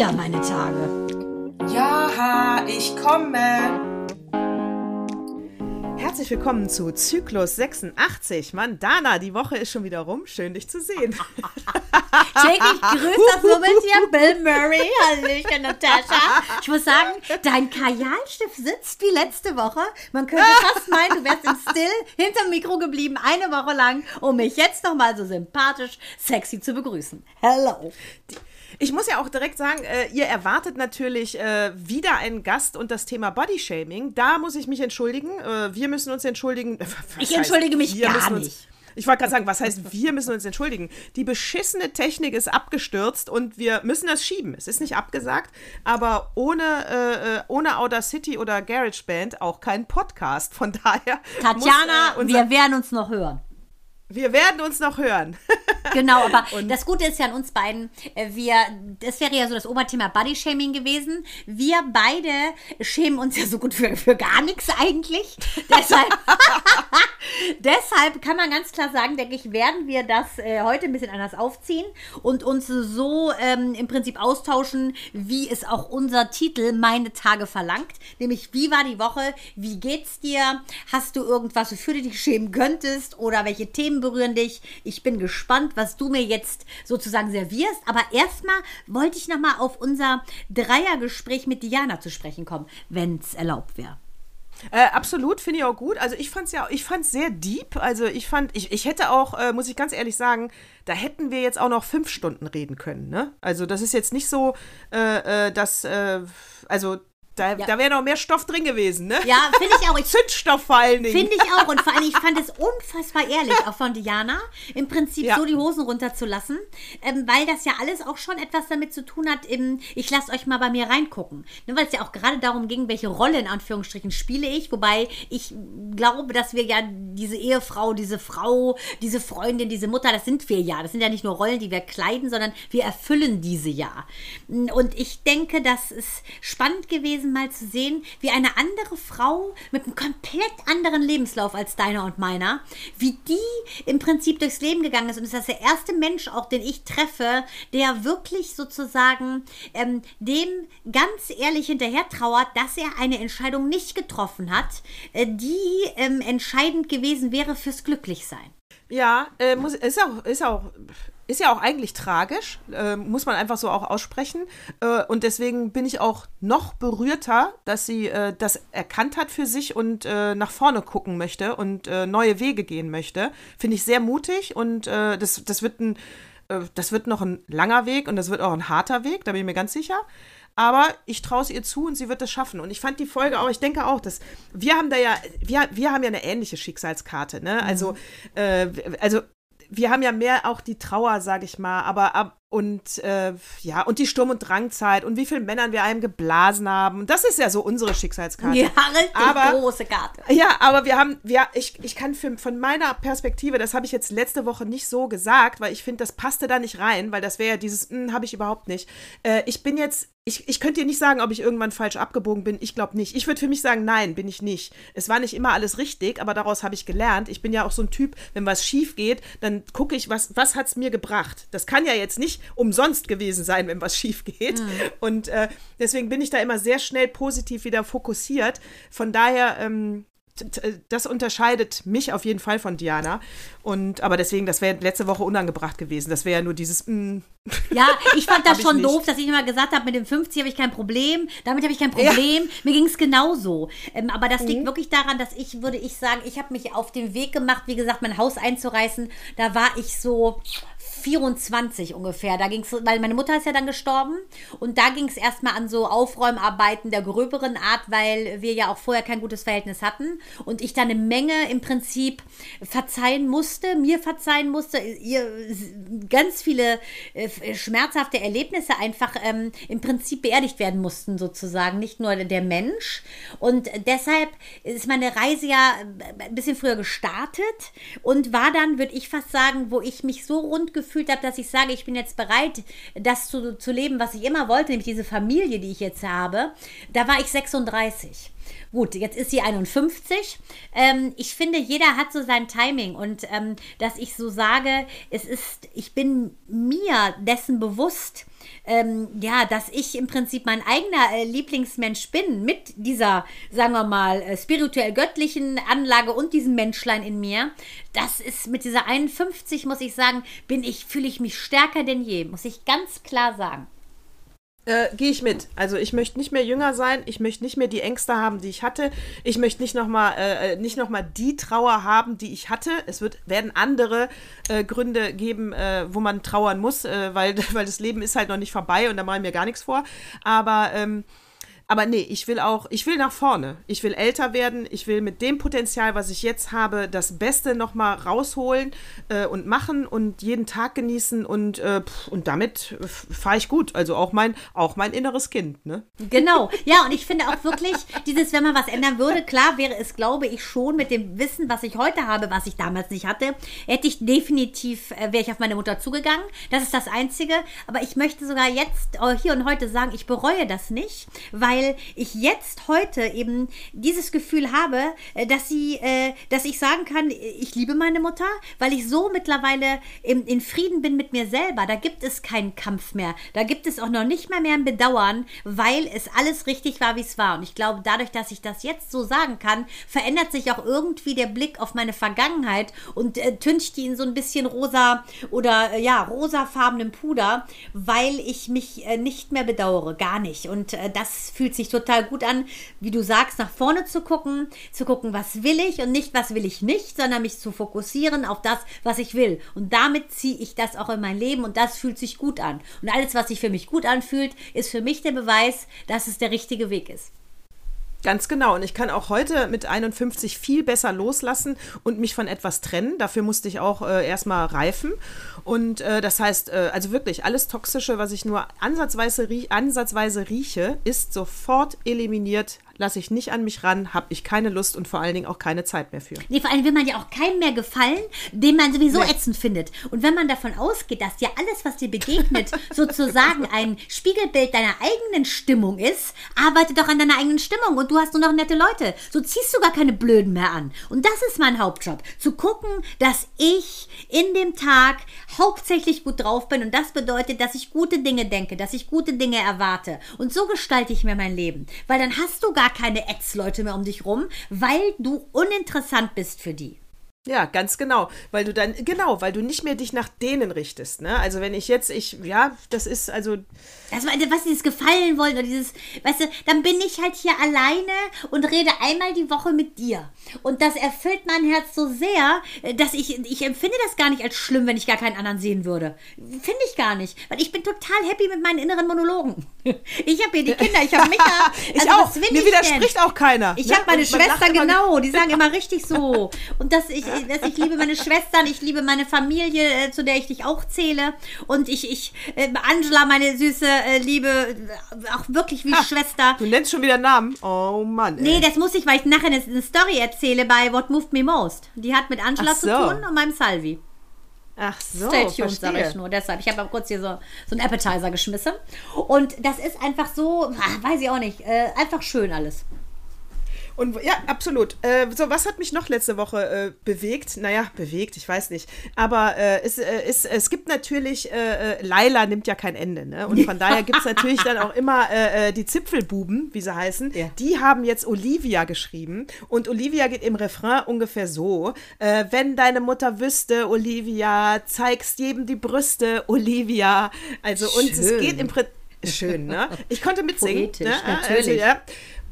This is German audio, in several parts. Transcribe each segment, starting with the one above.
wieder meine Tage. Ja, ich komme. Herzlich willkommen zu Zyklus 86. Mann, Dana, die Woche ist schon wieder rum. Schön, dich zu sehen. Jake, ich grüße das so mit dir, Bill Murray. Hallöchen, Natascha. Ich muss sagen, dein Kajalstift sitzt wie letzte Woche. Man könnte fast meinen, du wärst im Still hinterm Mikro geblieben, eine Woche lang, um mich jetzt nochmal so sympathisch, sexy zu begrüßen. Hello. Ich muss ja auch direkt sagen, äh, ihr erwartet natürlich äh, wieder einen Gast und das Thema Bodyshaming. Da muss ich mich entschuldigen. Äh, wir müssen uns entschuldigen. Was ich entschuldige mich gar nicht. Ich wollte gerade sagen, was heißt, wir müssen uns entschuldigen? Die beschissene Technik ist abgestürzt und wir müssen das schieben. Es ist nicht abgesagt, aber ohne, äh, äh ohne Outer City oder GarageBand auch kein Podcast. Von daher. Tatjana, muss, äh, wir werden uns noch hören. Wir werden uns noch hören. genau, aber das Gute ist ja an uns beiden, äh, wir, das wäre ja so das Oberthema Bodyshaming gewesen. Wir beide schämen uns ja so gut für, für gar nichts eigentlich. deshalb, deshalb kann man ganz klar sagen, denke ich, werden wir das äh, heute ein bisschen anders aufziehen und uns so ähm, im Prinzip austauschen, wie es auch unser Titel Meine Tage verlangt. Nämlich, wie war die Woche? Wie geht's dir? Hast du irgendwas, wofür du dich schämen könntest? Oder welche Themen berühren dich. Ich bin gespannt, was du mir jetzt sozusagen servierst. Aber erstmal wollte ich nochmal auf unser Dreiergespräch mit Diana zu sprechen kommen, wenn es erlaubt wäre. Äh, absolut, finde ich auch gut. Also ich fand es ja, ich fand sehr deep. Also ich fand, ich, ich hätte auch, äh, muss ich ganz ehrlich sagen, da hätten wir jetzt auch noch fünf Stunden reden können. Ne? Also das ist jetzt nicht so, äh, äh dass, äh, also da, ja. da wäre noch mehr Stoff drin gewesen, ne? Ja, finde ich auch. Ich, Zündstoff vor allen Dingen. Finde ich auch. Und vor allem, ich fand es unfassbar ehrlich, auch von Diana, im Prinzip ja. so die Hosen runterzulassen, ähm, weil das ja alles auch schon etwas damit zu tun hat, im, ich lasse euch mal bei mir reingucken. Ne, weil es ja auch gerade darum ging, welche Rolle in Anführungsstrichen spiele ich, wobei ich glaube, dass wir ja diese Ehefrau, diese Frau, diese Freundin, diese Mutter, das sind wir ja. Das sind ja nicht nur Rollen, die wir kleiden, sondern wir erfüllen diese ja. Und ich denke, das ist spannend gewesen, mal zu sehen, wie eine andere Frau mit einem komplett anderen Lebenslauf als deiner und meiner, wie die im Prinzip durchs Leben gegangen ist. Und ist das der erste Mensch auch, den ich treffe, der wirklich sozusagen ähm, dem ganz ehrlich hinterher trauert, dass er eine Entscheidung nicht getroffen hat, äh, die ähm, entscheidend gewesen wäre fürs Glücklichsein. Ja, äh, muss, ist auch, ist auch ist ja auch eigentlich tragisch, äh, muss man einfach so auch aussprechen. Äh, und deswegen bin ich auch noch berührter, dass sie äh, das erkannt hat für sich und äh, nach vorne gucken möchte und äh, neue Wege gehen möchte. Finde ich sehr mutig und äh, das, das, wird ein, das wird noch ein langer Weg und das wird auch ein harter Weg, da bin ich mir ganz sicher. Aber ich traue es ihr zu und sie wird es schaffen. Und ich fand die Folge auch, ich denke auch, dass wir haben da ja, wir, wir haben ja eine ähnliche Schicksalskarte, ne? Also, mhm. also wir haben ja mehr auch die Trauer, sag ich mal, aber ab, und äh, ja, und die Sturm- und Drangzeit und wie viele Männern wir einem geblasen haben. Das ist ja so unsere Schicksalskarte. Ja, richtig aber, große Karte. Ja, aber wir haben, wir, ich, ich kann für, von meiner Perspektive, das habe ich jetzt letzte Woche nicht so gesagt, weil ich finde, das passte da nicht rein, weil das wäre ja dieses, hm, habe ich überhaupt nicht. Äh, ich bin jetzt ich, ich könnte dir nicht sagen, ob ich irgendwann falsch abgebogen bin. Ich glaube nicht. Ich würde für mich sagen, nein, bin ich nicht. Es war nicht immer alles richtig, aber daraus habe ich gelernt. Ich bin ja auch so ein Typ, wenn was schief geht, dann gucke ich, was, was hat es mir gebracht. Das kann ja jetzt nicht umsonst gewesen sein, wenn was schief geht. Mhm. Und äh, deswegen bin ich da immer sehr schnell positiv wieder fokussiert. Von daher, ähm, das unterscheidet mich auf jeden Fall von Diana. Und aber deswegen, das wäre letzte Woche unangebracht gewesen. Das wäre ja nur dieses. Mm. Ja, ich fand das schon doof, dass ich immer gesagt habe, mit dem 50 habe ich kein Problem. Damit habe ich kein Problem. Ja. Mir ging es genauso. Ähm, aber das mhm. liegt wirklich daran, dass ich, würde ich sagen, ich habe mich auf den Weg gemacht, wie gesagt, mein Haus einzureißen. Da war ich so 24 ungefähr. Da ging es, weil meine Mutter ist ja dann gestorben. Und da ging es erstmal an so Aufräumarbeiten der gröberen Art, weil wir ja auch vorher kein gutes Verhältnis hatten. Und ich da eine Menge im Prinzip verzeihen musste, mir verzeihen musste, ihr ganz viele äh, schmerzhafte Erlebnisse einfach ähm, im Prinzip beerdigt werden mussten sozusagen, nicht nur der Mensch. Und deshalb ist meine Reise ja ein bisschen früher gestartet und war dann, würde ich fast sagen, wo ich mich so rund gefühlt gefühlt habe, dass ich sage, ich bin jetzt bereit, das zu, zu leben, was ich immer wollte, nämlich diese Familie, die ich jetzt habe, da war ich 36. Gut, jetzt ist sie 51. Ähm, ich finde, jeder hat so sein Timing und ähm, dass ich so sage, es ist, ich bin mir dessen bewusst, ähm, ja, dass ich im Prinzip mein eigener äh, Lieblingsmensch bin mit dieser, sagen wir mal, äh, spirituell göttlichen Anlage und diesem Menschlein in mir. Das ist mit dieser 51, muss ich sagen, bin ich, fühle ich mich stärker denn je, muss ich ganz klar sagen. Äh, Gehe ich mit. Also ich möchte nicht mehr jünger sein, ich möchte nicht mehr die Ängste haben, die ich hatte. Ich möchte nicht nochmal äh, nicht noch die Trauer haben, die ich hatte. Es wird, werden andere äh, Gründe geben, äh, wo man trauern muss, äh, weil, weil das Leben ist halt noch nicht vorbei und da mache ich mir gar nichts vor. Aber ähm, aber nee, ich will auch, ich will nach vorne. Ich will älter werden. Ich will mit dem Potenzial, was ich jetzt habe, das Beste nochmal rausholen äh, und machen und jeden Tag genießen und, äh, und damit fahre ich gut. Also auch mein, auch mein inneres Kind, ne? Genau. Ja, und ich finde auch wirklich, dieses, wenn man was ändern würde, klar wäre es, glaube ich, schon mit dem Wissen, was ich heute habe, was ich damals nicht hatte, hätte ich definitiv, äh, wäre ich auf meine Mutter zugegangen. Das ist das Einzige. Aber ich möchte sogar jetzt, äh, hier und heute sagen, ich bereue das nicht, weil weil ich jetzt heute eben dieses Gefühl habe, äh, dass sie, äh, dass ich sagen kann, ich liebe meine Mutter, weil ich so mittlerweile in, in Frieden bin mit mir selber. Da gibt es keinen Kampf mehr. Da gibt es auch noch nicht mal mehr ein Bedauern, weil es alles richtig war, wie es war. Und ich glaube, dadurch, dass ich das jetzt so sagen kann, verändert sich auch irgendwie der Blick auf meine Vergangenheit und äh, tüncht die in so ein bisschen rosa oder äh, ja, rosafarbenem Puder, weil ich mich äh, nicht mehr bedauere. Gar nicht. Und äh, das fühlt fühlt sich total gut an, wie du sagst, nach vorne zu gucken, zu gucken, was will ich und nicht, was will ich nicht, sondern mich zu fokussieren auf das, was ich will. Und damit ziehe ich das auch in mein Leben und das fühlt sich gut an. Und alles, was sich für mich gut anfühlt, ist für mich der Beweis, dass es der richtige Weg ist. Ganz genau. Und ich kann auch heute mit 51 viel besser loslassen und mich von etwas trennen. Dafür musste ich auch äh, erstmal reifen. Und äh, das heißt, äh, also wirklich, alles Toxische, was ich nur ansatzweise, rie ansatzweise rieche, ist sofort eliminiert, lasse ich nicht an mich ran, habe ich keine Lust und vor allen Dingen auch keine Zeit mehr für. Nee, vor allem will man ja auch keinem mehr gefallen, den man sowieso nee. ätzend findet. Und wenn man davon ausgeht, dass ja alles, was dir begegnet, sozusagen ein Spiegelbild deiner eigenen Stimmung ist, arbeite doch an deiner eigenen Stimmung und du hast nur noch nette Leute. So ziehst du gar keine Blöden mehr an. Und das ist mein Hauptjob. Zu gucken, dass ich in dem Tag hauptsächlich gut drauf bin und das bedeutet, dass ich gute Dinge denke, dass ich gute Dinge erwarte. Und so gestalte ich mir mein Leben. Weil dann hast du gar keine Ads-Leute mehr um dich rum, weil du uninteressant bist für die. Ja, ganz genau, weil du dann genau, weil du nicht mehr dich nach denen richtest, ne? Also wenn ich jetzt ich ja, das ist also also was dieses gefallen wollen oder dieses, weißt du, dann bin ich halt hier alleine und rede einmal die Woche mit dir und das erfüllt mein Herz so sehr, dass ich ich empfinde das gar nicht als schlimm, wenn ich gar keinen anderen sehen würde. Finde ich gar nicht, weil ich bin total happy mit meinen inneren Monologen. Ich habe hier die Kinder, ich habe mich da, ich also, auch. Mir widerspricht denn? auch keiner. Ich ne? habe meine Schwester genau, die sagen immer richtig so und dass ich dass ich liebe meine Schwestern, ich liebe meine Familie, äh, zu der ich dich auch zähle. Und ich, ich, äh, Angela, meine süße äh, Liebe, äh, auch wirklich wie ha, Schwester. Du nennst schon wieder Namen. Oh Mann. Ey. Nee, das muss ich, weil ich nachher eine, eine, Story erzähle bei What Moved Me Most. Die hat mit Angela so. zu tun und meinem Salvi. Ach so, Stay tuned, sage ich nur. Deshalb, ich habe kurz hier so, so einen Appetizer geschmissen. Und das ist einfach so, ach, weiß ich auch nicht, äh, einfach schön alles. Und ja, absolut. Äh, so, was hat mich noch letzte Woche äh, bewegt? Naja, bewegt, ich weiß nicht. Aber äh, es, äh, es, es gibt natürlich, äh, äh, Laila nimmt ja kein Ende, ne? Und von daher gibt es natürlich dann auch immer die Zipfelbuben, wie sie heißen. Ja. Die haben jetzt Olivia geschrieben. Und Olivia geht im Refrain ungefähr so: Wenn deine Mutter wüsste, Olivia, zeigst jedem die Brüste, Olivia. Also, Schön. und es geht im Prinzip. Schön, ne? Ich konnte mitsingen. Poetisch, ne? natürlich. Also, ja.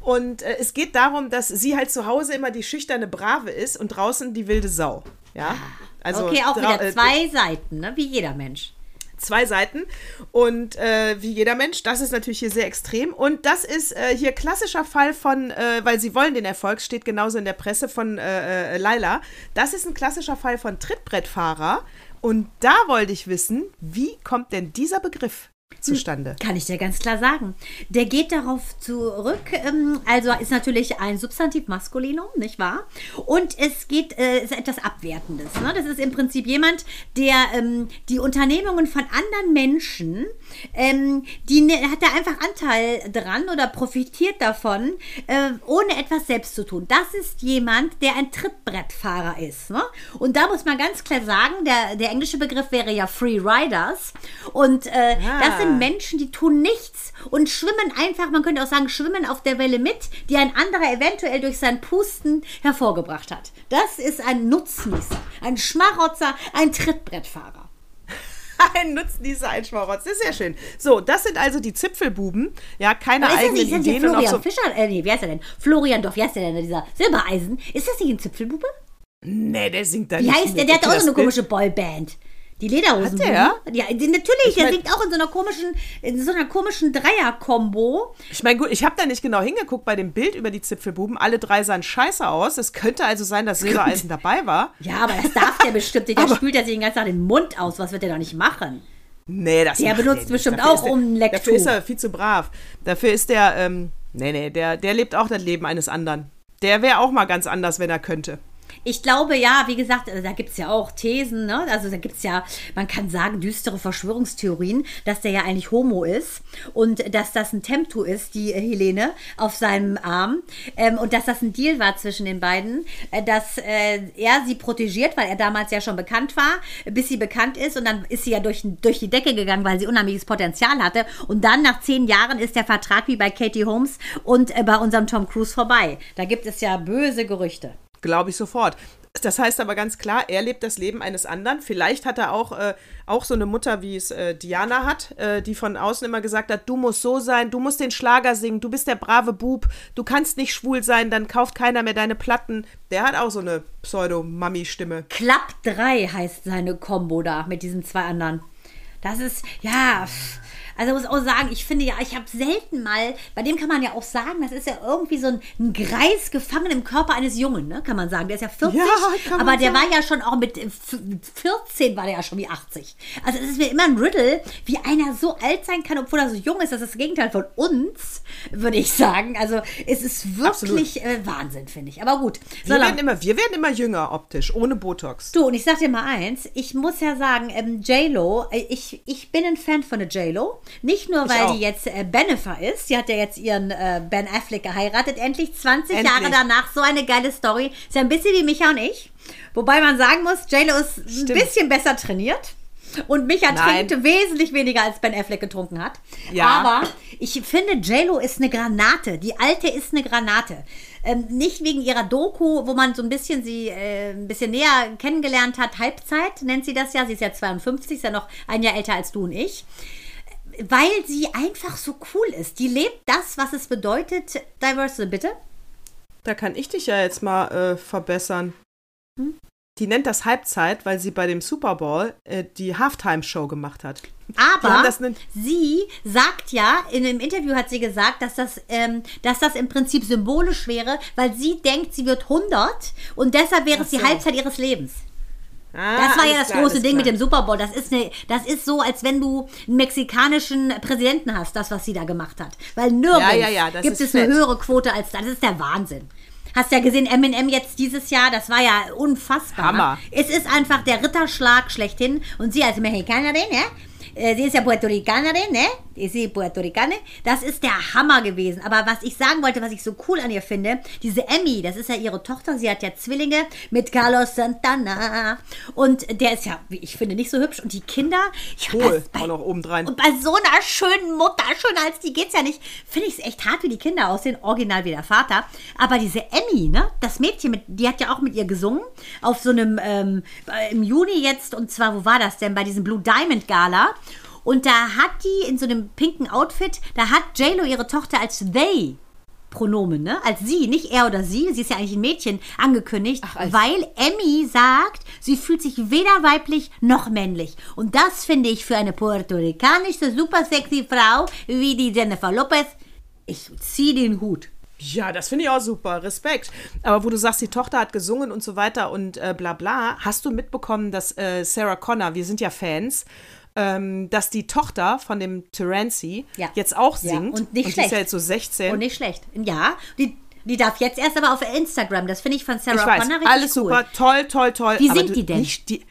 Und äh, es geht darum, dass sie halt zu Hause immer die schüchterne Brave ist und draußen die wilde Sau. Ja. Also okay, auch wieder äh, zwei äh, Seiten, ne? wie jeder Mensch. Zwei Seiten und äh, wie jeder Mensch, das ist natürlich hier sehr extrem. Und das ist äh, hier klassischer Fall von, äh, weil sie wollen den Erfolg, steht genauso in der Presse von äh, Laila. Das ist ein klassischer Fall von Trittbrettfahrer. Und da wollte ich wissen, wie kommt denn dieser Begriff zustande? Kann ich dir ganz klar sagen. Der geht darauf zurück, ähm, also ist natürlich ein Substantiv Maskulinum, nicht wahr? Und es geht, äh, ist etwas Abwertendes. Ne? Das ist im Prinzip jemand, der ähm, die Unternehmungen von anderen Menschen ähm, die ne, hat da einfach Anteil dran oder profitiert davon, äh, ohne etwas selbst zu tun. Das ist jemand, der ein Trittbrettfahrer ist. Ne? Und da muss man ganz klar sagen, der, der englische Begriff wäre ja Free Riders. Und äh, Ah. das sind Menschen, die tun nichts und schwimmen einfach, man könnte auch sagen, schwimmen auf der Welle mit, die ein anderer eventuell durch sein Pusten hervorgebracht hat. Das ist ein Nutznießer, ein Schmarotzer, ein Trittbrettfahrer. Ein Nutznießer, ein Schmarotz. Das ist sehr schön. So, das sind also die Zipfelbuben. Ja, keine Aber ist eigenen ist das nicht Ideen Florian so. Fischer? Äh, nee, wie heißt er denn? Florian Dorf, wie heißt der denn? Dieser Silbereisen. Ist das nicht ein Zipfelbube? Nee, der singt da Wie nicht. heißt der? mit. Der hat auch so eine komische Boyband. Die Lederhosen. Hat der? Ja, die, natürlich. der mein- singt auch in so einer komischen, in so einer komischen Dreier-Kombo. Ich meine, gut, ich habe da nicht genau hingeguckt bei dem Bild über die Zipfelbuben. Alle drei sahen scheiße aus. Es könnte also sein, dass Silbereisen dabei war. Ja, aber das darf der bestimmt nicht. Der spült ja sich den ganzen Tag den Mund aus. Was wird der doch nicht machen? Nee, das Der benutzt nicht. bestimmt Dafür auch der- um Lecktuch. Dafür ist er viel zu brav. Dafür ist der, ähm, nee, nee, der, der lebt auch das Leben eines anderen. Der wäre auch mal ganz anders, wenn er könnte. Ich glaube, ja, wie gesagt, äh, da gibt es ja auch Thesen, ne? Also da gibt es ja, man kann sagen, düstere Verschwörungstheorien, dass der ja eigentlich Homo ist und dass das ein Temptu ist, die äh, Helene, auf seinem Arm. Ähm, und dass das ein Deal war zwischen den beiden, äh, dass äh, er sie protegiert, weil er damals ja schon bekannt war, bis sie bekannt ist. Und dann ist sie ja durch, durch die Decke gegangen, weil sie unheimliches Potenzial hatte. Und dann nach zehn Jahren ist der Vertrag wie bei Katie Holmes und äh, bei unserem Tom Cruise vorbei. Da gibt es ja böse Gerüchte. Glaube ich sofort. Das heißt aber ganz klar, er lebt das Leben eines anderen. Vielleicht hat er auch, äh, auch so eine Mutter, wie es äh, Diana hat, äh, die von außen immer gesagt hat, du musst so sein, du musst den Schlager singen, du bist der brave Bub, du kannst nicht schwul sein, dann kauft keiner mehr deine Platten. Der hat auch so eine Pseudo-Mami-Stimme. Club 3 heißt seine Combo da mit diesen zwei anderen. Das ist, ja, pff, also muss auch sagen, ich finde ja, ich habe selten mal, bei dem kann man ja auch sagen, das ist ja irgendwie so ein, ein Greis gefangen im Körper eines Jungen, ne, kann man sagen. Der ist ja 40, Ja, aber der sagen. war ja schon auch mit äh, f- 14 war der ja schon wie 80. Also es ist mir immer ein Riddle, wie einer so alt sein kann, obwohl er so jung ist. Das ist das Gegenteil von uns, würde ich sagen. Also es ist wirklich äh, Wahnsinn, finde ich. Aber gut. Wir er- werden, immer, wir werden immer jünger optisch, ohne Botox. Du, und ich sag dir mal eins, ich muss ja sagen, ähm, J-Lo, äh, ich, ich bin ein Fan von der J-Lo. Nicht nur, weil die jetzt äh, Bennifer ist, die hat ja jetzt ihren äh, Ben Affleck geheiratet, endlich 20 Endlich. Jahre danach, so eine geile Story. Ist ja ein bisschen wie Micha und ich. Wobei man sagen muss, J-Lo ist ein Stimmt. bisschen besser trainiert. Und Micha Nein. trinkt wesentlich weniger, als Ben Affleck getrunken hat. Ja. Aber ich finde, JLo ist eine Granate. Die alte ist eine Granate. Ähm, nicht wegen ihrer Doku, wo man so ein bisschen sie äh, ein bisschen näher kennengelernt hat. Halbzeit nennt sie das ja. Sie ist ja 52, ist ja noch ein Jahr älter als du und ich. Weil sie einfach so cool ist. Die lebt das, was es bedeutet. Diverse, bitte? Da kann ich dich ja jetzt mal äh, verbessern. Hm? Die nennt das Halbzeit, weil sie bei dem Super Bowl äh, die Halftime-Show gemacht hat. Aber sie sagt ja, in einem Interview hat sie gesagt, dass das, ähm, dass das im Prinzip symbolisch wäre, weil sie denkt, sie wird 100 und deshalb wäre es die so. Halbzeit ihres Lebens. Ah, Das war ja das klar, große Ding mit klar. dem Super Bowl. Das ist, eine, das ist so, als wenn du einen mexikanischen Präsidenten hast, das, was sie da gemacht hat. Weil nirgends Ja, ja, ja, gibt es eine fett. höhere Quote als das. Das ist der Wahnsinn. Hast ja gesehen, Eminem jetzt dieses Jahr, das war ja unfassbar. Hammer. Es ist einfach der Ritterschlag schlechthin. Und sie als Mexikanerin, ne? Äh, Sie ist ja Puerto Ricanerin, ne? Ist sie Puerto Ricaner? Das ist der Hammer gewesen. Aber was ich sagen wollte, was ich so cool an ihr finde, diese Emmy, das ist ja ihre Tochter, sie hat ja Zwillinge mit Carlos Santana. Und der ist ja, wie ich finde, nicht so hübsch. Und die Kinder, ich hab Cool, bei- auch noch obendrein. und bei so einer schönen Mutter, schöner als die geht's ja nicht, finde ich es echt hart, wie die Kinder aussehen, original wie der Vater. Aber diese Emmy, ne, das Mädchen, mit, die hat ja auch mit ihr gesungen, auf so einem, ähm, äh, im Juni jetzt, und zwar, wo war das denn, bei diesem Blue Diamond Gala. Und da hat die in so einem pinken Outfit, da hat JLo ihre Tochter als they Pronomen, ne? Als sie, nicht er oder sie, sie ist ja eigentlich ein Mädchen angekündigt, als- weil Emmy sagt, sie fühlt sich weder weiblich noch männlich. Und das finde ich für eine puerto-ricanische, super sexy Frau wie die Jennifer Lopez, ich ziehe den Hut. Ja, das finde ich auch super. Respekt. Aber wo du sagst, die Tochter hat gesungen und so weiter und äh, bla bla, hast du mitbekommen, dass äh, Sarah Connor, wir sind ja Fans, ähm, dass die Tochter von dem Terenzi Ja. jetzt auch Ja, singt. und nicht die ist schlecht. ja jetzt so 16. Und nicht schlecht. Ja, die, die darf jetzt erst aber auf Instagram. Das finde ich von Sarah ich weiß, Connor richtig alles cool. super, toll, toll, toll. Wie singt die denn? Nicht die,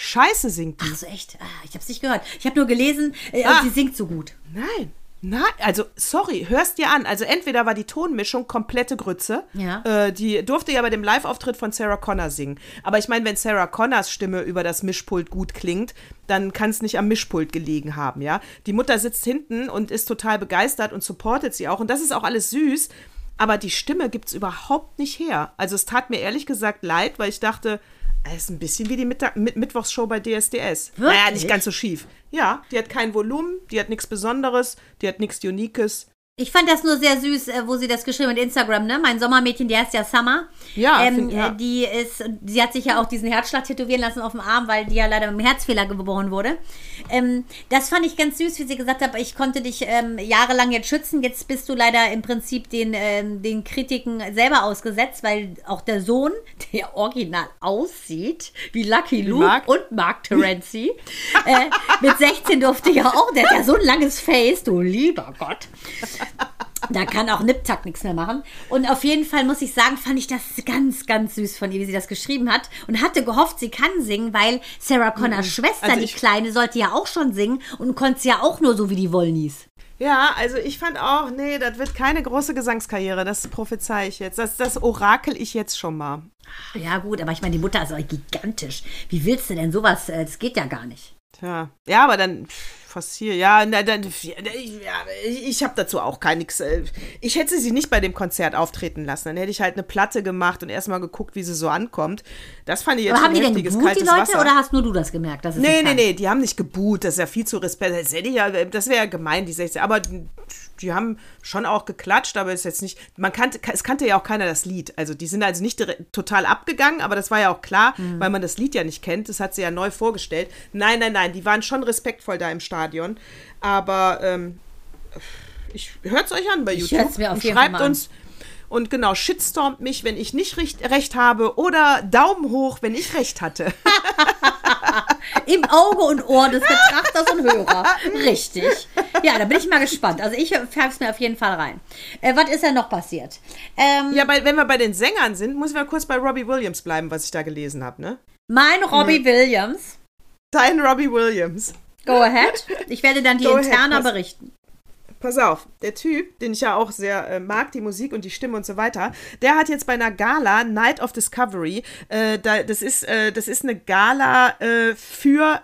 Scheiße singt die. Ach so, echt? Ah, ich hab's nicht gehört. Ich habe nur gelesen, äh, Ah. sie singt so gut. Nein. Nein, also sorry, hörst dir an. Also entweder war die Tonmischung komplette Grütze. Ja. Äh, die durfte ja bei dem Live-Auftritt von Sarah Connor singen. Aber ich meine, wenn Sarah Connors Stimme über das Mischpult gut klingt, dann kann es nicht am Mischpult gelegen haben, ja. Die Mutter sitzt hinten und ist total begeistert und supportet sie auch. Und das ist auch alles süß. Aber die Stimme gibt's überhaupt nicht her. Also es tat mir ehrlich gesagt leid, weil ich dachte, es ist ein bisschen wie die Mittag Mit Mittwochsshow bei DSDS. Naja, Wirklich? nicht ganz so schief. Ja, die hat kein Volumen, die hat nichts Besonderes, die hat nichts Uniques. Ich fand das nur sehr süß, äh, wo sie das geschrieben hat, Instagram, ne? Mein Sommermädchen, die heißt ja Summer. Ja, ähm, find- ja. äh, die ist, sie hat sich ja auch diesen Herzschlag tätowieren lassen auf dem Arm, weil die ja leider mit einem Herzfehler geboren wurde. Ähm, das fand ich ganz süß, wie sie gesagt hat, ich konnte dich ähm, jahrelang jetzt schützen, jetzt bist du leider im Prinzip den, ähm, den Kritiken selber ausgesetzt, weil auch der Sohn, der original aussieht, wie Lucky Luke Mark? und Mark Terenzi, äh, mit 16 durfte ja auch, der hat ja so ein langes Face, du lieber Gott. Da kann auch Niptak nichts mehr machen. Und auf jeden Fall muss ich sagen, fand ich das ganz, ganz süß von ihr, wie sie das geschrieben hat. Und hatte gehofft, sie kann singen, weil Sarah Connors Schwester, Also die Kleine, sollte ja auch schon singen und konnte ja auch nur so wie die Wollnies. Ja, also ich fand auch, nee, das wird keine große Gesangskarriere, das prophezei ich jetzt. Das, das orakel ich jetzt schon mal. Ja, gut, aber ich meine, die Mutter ist auch gigantisch. Wie willst du denn sowas? äh, Das geht ja gar nicht. Tja, ja, aber dann pff, forcier, ja, na, dann, ja, ich, habe dazu auch gar nichts. äh, Ich hätte sie nicht bei dem Konzert auftreten lassen. Dann hätte ich halt eine Platte gemacht und erstmal geguckt, wie sie so ankommt. Das fand ich jetzt Aber haben die denn gebuht, die Leute, Wasser. oder hast nur du das gemerkt? Dass es Nee, nee, nee, die haben nicht geboot, das ist ja viel zu respekt. Das, ja, das wäre ja gemein, die 16. Aber die haben schon auch geklatscht, aber ist jetzt nicht. Man kannte, es kannte ja auch keiner das Lied. Also die sind also nicht direkt- total abgegangen, aber das war ja auch klar, Mhm. weil man das Lied ja nicht kennt. Das hat sie ja neu vorgestellt. Nein, nein, nein, die waren schon respektvoll da im Stadion. Aber ähm, ich hört's euch an bei Ich YouTube. hör's mir auf jeden Fall schreibt mal an. Und genau, shitstormt mich, wenn ich nicht recht, recht habe oder Daumen hoch, wenn ich recht hatte. Im Auge und Ohr des Betrachters und Hörer. Richtig. Ja, da bin ich mal gespannt. Also ich färb's mir auf jeden Fall rein. Äh, was ist denn noch passiert? Ähm, Ja, bei, wenn wir bei den Sängern sind, muss ich mal kurz bei Robbie Williams bleiben, was ich da gelesen habe, ne? Mein Robbie Williams. Dein Robbie Williams. Go ahead. Ich werde dann die Go ahead, interner was- berichten. Pass auf, der Typ, den ich ja auch sehr äh, mag, die Musik und die Stimme und so weiter, der hat jetzt bei einer Gala, Night of Discovery, äh, da, das, ist, äh, das ist eine Gala äh, für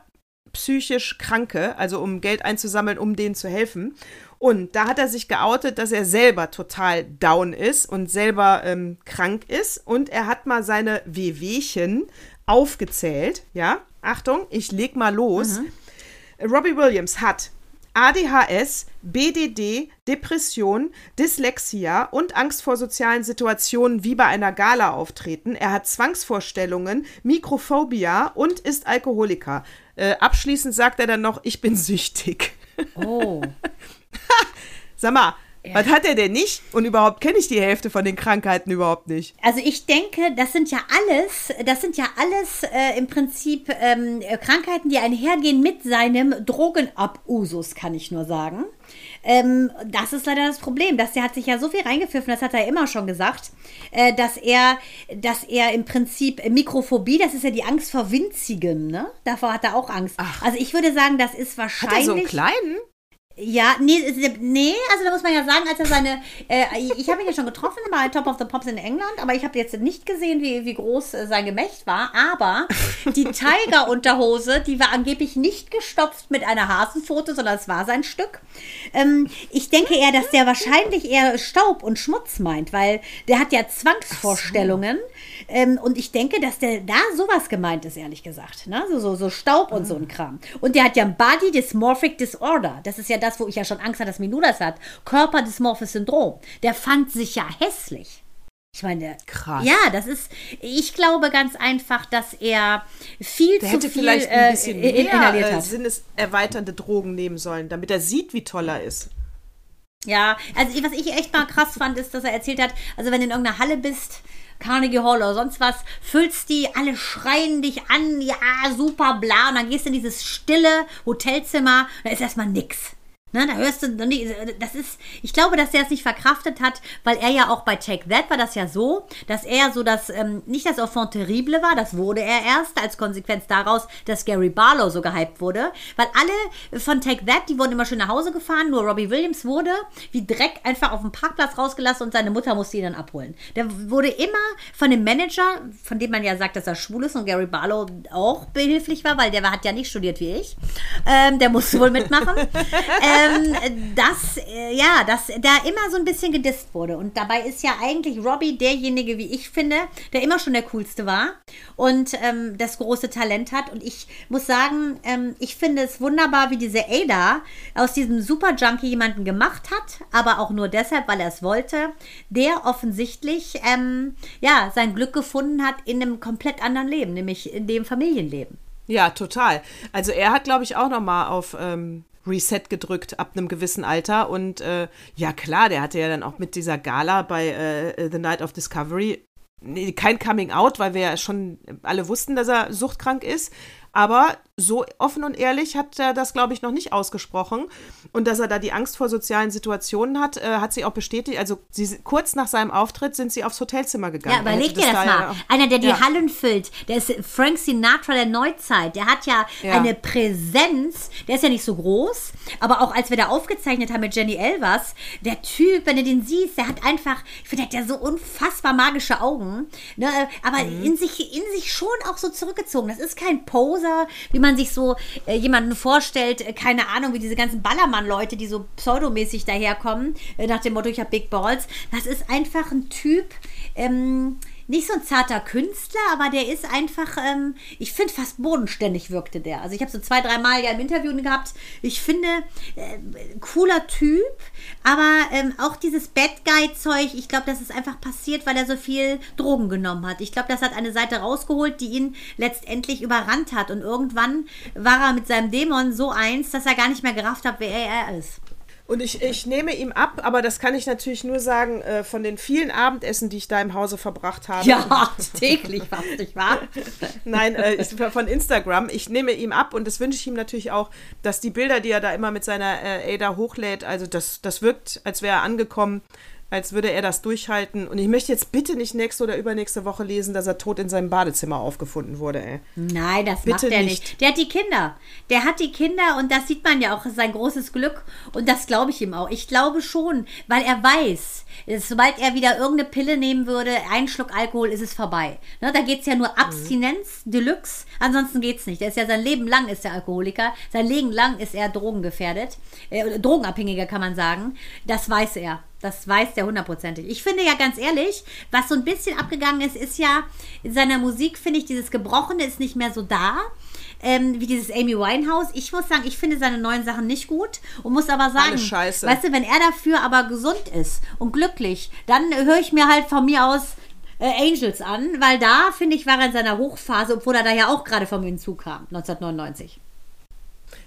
psychisch Kranke, also um Geld einzusammeln, um denen zu helfen. Und da hat er sich geoutet, dass er selber total down ist und selber ähm, krank ist. Und er hat mal seine Wehwehchen aufgezählt. Ja, Achtung, ich leg mal los. Robbie Williams hat ADHS, BDD, Depression, Dyslexia und Angst vor sozialen Situationen wie bei einer Gala auftreten. Er hat Zwangsvorstellungen, Mikrophobia und ist Alkoholiker. Äh, abschließend sagt er dann noch, ich bin süchtig. Oh. Sag mal, was hat er denn nicht? Und überhaupt kenne ich die Hälfte von den Krankheiten überhaupt nicht. Also ich denke, das sind ja alles, das sind ja alles äh, im Prinzip ähm, äh, Krankheiten, die einhergehen mit seinem Drogenabusus, kann ich nur sagen. Ähm, das ist leider das Problem, dass der hat sich ja so viel reingepfiffen, das hat er immer schon gesagt, äh, dass er, dass er im Prinzip Mikrophobie, das ist ja die Angst vor Winzigem, ne? Davor hat er auch Angst. Also ich würde sagen, das ist Hat wahrscheinlich. er so einen kleinen? Ja, nee, nee, also da muss man ja sagen, als er seine, äh, ich habe ihn ja schon getroffen bei Top of the Pops in England, aber ich habe jetzt nicht gesehen, wie, wie groß äh, sein Gemächt war, aber die Tiger-Unterhose, die war angeblich nicht gestopft mit einer Hasenpfote, sondern es war sein Stück. Ähm, ich denke eher, dass der wahrscheinlich eher Staub und Schmutz meint, weil der hat ja Zwangsvorstellungen ähm, und ich denke, dass der da sowas gemeint ist, ehrlich gesagt, ne? so, so, so Staub und so ein Kram. Und der hat ja ein Body Dysmorphic Disorder, das ist ja das, wo ich ja schon Angst hatte, dass Minú das hat. Körperdysmorphes Syndrom. Der fand sich ja hässlich. Ich meine, Krass. ja, das ist, ich glaube ganz einfach, dass er viel Der zu hätte viel vielleicht äh, ein bisschen in- mehr inhaliert äh, hat. sinneserweiternde Drogen nehmen sollen, damit er sieht, wie toll er ist. Ja, also was ich echt mal krass fand, ist, dass er erzählt hat, also wenn du in irgendeiner Halle bist, Carnegie Hall oder sonst was, füllst die, alle schreien dich an, ja, super, bla, und dann gehst du in dieses stille Hotelzimmer, da ist erstmal nix. Ne, da hörst du, das ist, ich glaube, dass er es nicht verkraftet hat, weil er ja auch bei Take That war das ja so, dass er so das, ähm, nicht das Enfant terrible war, das wurde er erst als Konsequenz daraus, dass Gary Barlow so gehypt wurde, weil alle von Take That, die wurden immer schön nach Hause gefahren, nur Robbie Williams wurde wie Dreck einfach auf dem Parkplatz rausgelassen und seine Mutter musste ihn dann abholen. Der wurde immer von dem Manager, von dem man ja sagt, dass er schwul ist und Gary Barlow auch behilflich war, weil der hat ja nicht studiert wie ich, ähm, der musste wohl mitmachen. ähm, dass, äh, ja, dass da immer so ein bisschen gedisst wurde. Und dabei ist ja eigentlich Robbie derjenige, wie ich finde, der immer schon der coolste war und ähm, das große Talent hat. Und ich muss sagen, ähm, ich finde es wunderbar, wie diese Ada aus diesem Super Junkie jemanden gemacht hat, aber auch nur deshalb, weil er es wollte, der offensichtlich ähm, ja sein Glück gefunden hat in einem komplett anderen Leben, nämlich in dem Familienleben. Ja, total. Also er hat, glaube ich, auch noch mal auf ähm, Reset gedrückt ab einem gewissen Alter. Und äh, ja, klar, der hatte ja dann auch mit dieser Gala bei äh, The Night of Discovery nee, kein Coming Out, weil wir ja schon alle wussten, dass er suchtkrank ist. Aber so offen und ehrlich hat er das, glaube ich, noch nicht ausgesprochen. Und dass er da die Angst vor sozialen Situationen hat, äh, hat sie auch bestätigt. Also sie, kurz nach seinem Auftritt sind sie aufs Hotelzimmer gegangen. Ja, überleg dir das da mal. Ja, Einer, der die ja. Hallen füllt, der ist Frank Sinatra der Neuzeit. Der hat ja, ja, eine Präsenz. Der ist ja nicht so groß. Aber auch als wir da aufgezeichnet haben mit Jenny Elvers, der Typ, wenn du den siehst, der hat einfach, ich finde, der hat ja so unfassbar magische Augen. Ne? Aber mhm. in, sich, in sich schon auch so zurückgezogen. Das ist kein Poser Poser, wie man sich so äh, jemanden vorstellt, äh, keine Ahnung, wie diese ganzen Ballermann-Leute, die so pseudomäßig daherkommen, äh, nach dem Motto, ich habe Big Balls. Das ist einfach ein Typ, ähm, nicht so ein zarter Künstler, aber der ist einfach, ähm, ich finde fast bodenständig wirkte der. Also ich habe so zwei, drei Mal ja im Interview gehabt. Ich finde, äh, cooler Typ, aber ähm, auch dieses Bad Guy-Zeug, ich glaube, das ist einfach passiert, weil er so viel Drogen genommen hat. Ich glaube, das hat eine Seite rausgeholt, die ihn letztendlich überrannt hat. Und irgendwann war er mit seinem Dämon so eins, dass er gar nicht mehr gerafft hat, wer er ist. Und ich, ich nehme ihm ab, aber das kann ich natürlich nur sagen, äh, von den vielen Abendessen, die ich da im Hause verbracht habe. Ja, täglich fast, nicht wahr? Nein, äh, von Instagram. Ich nehme ihm ab und das wünsche ich ihm natürlich auch, dass die Bilder, die er da immer mit seiner äh, Ada hochlädt, also das, das wirkt, als wäre er angekommen als würde er das durchhalten. Und ich möchte jetzt bitte nicht nächste oder übernächste Woche lesen, dass er tot in seinem Badezimmer aufgefunden wurde, ey. Nein, das bitte macht er nicht. nicht. Der hat die Kinder. Der hat die Kinder und das sieht man ja auch, sein großes Glück. Und das glaube ich ihm auch. Ich glaube schon, weil er weiß, sobald er wieder irgendeine Pille nehmen würde, einen Schluck Alkohol, ist es vorbei. Ne, da geht es ja nur. Abstinenz mhm. Deluxe. Ansonsten geht es nicht. Der ist ja sein Leben lang ist der Alkoholiker. Sein Leben lang ist er drogengefährdet. Äh, Drogenabhängiger kann man sagen. Das weiß er. Das weiß der hundertprozentig. Ich finde ja ganz ehrlich, was so ein bisschen abgegangen ist, ist ja, in seiner Musik finde ich, dieses Gebrochene ist nicht mehr so da. Ähm, wie dieses Amy Winehouse. Ich muss sagen, ich finde seine neuen Sachen nicht gut und muss aber sagen, weißt du, wenn er dafür aber gesund ist und glücklich, dann höre ich mir halt von mir aus äh, Angels an, weil da, finde ich, war er in seiner Hochphase, obwohl er da ja auch gerade von mir hinzukam, 1999.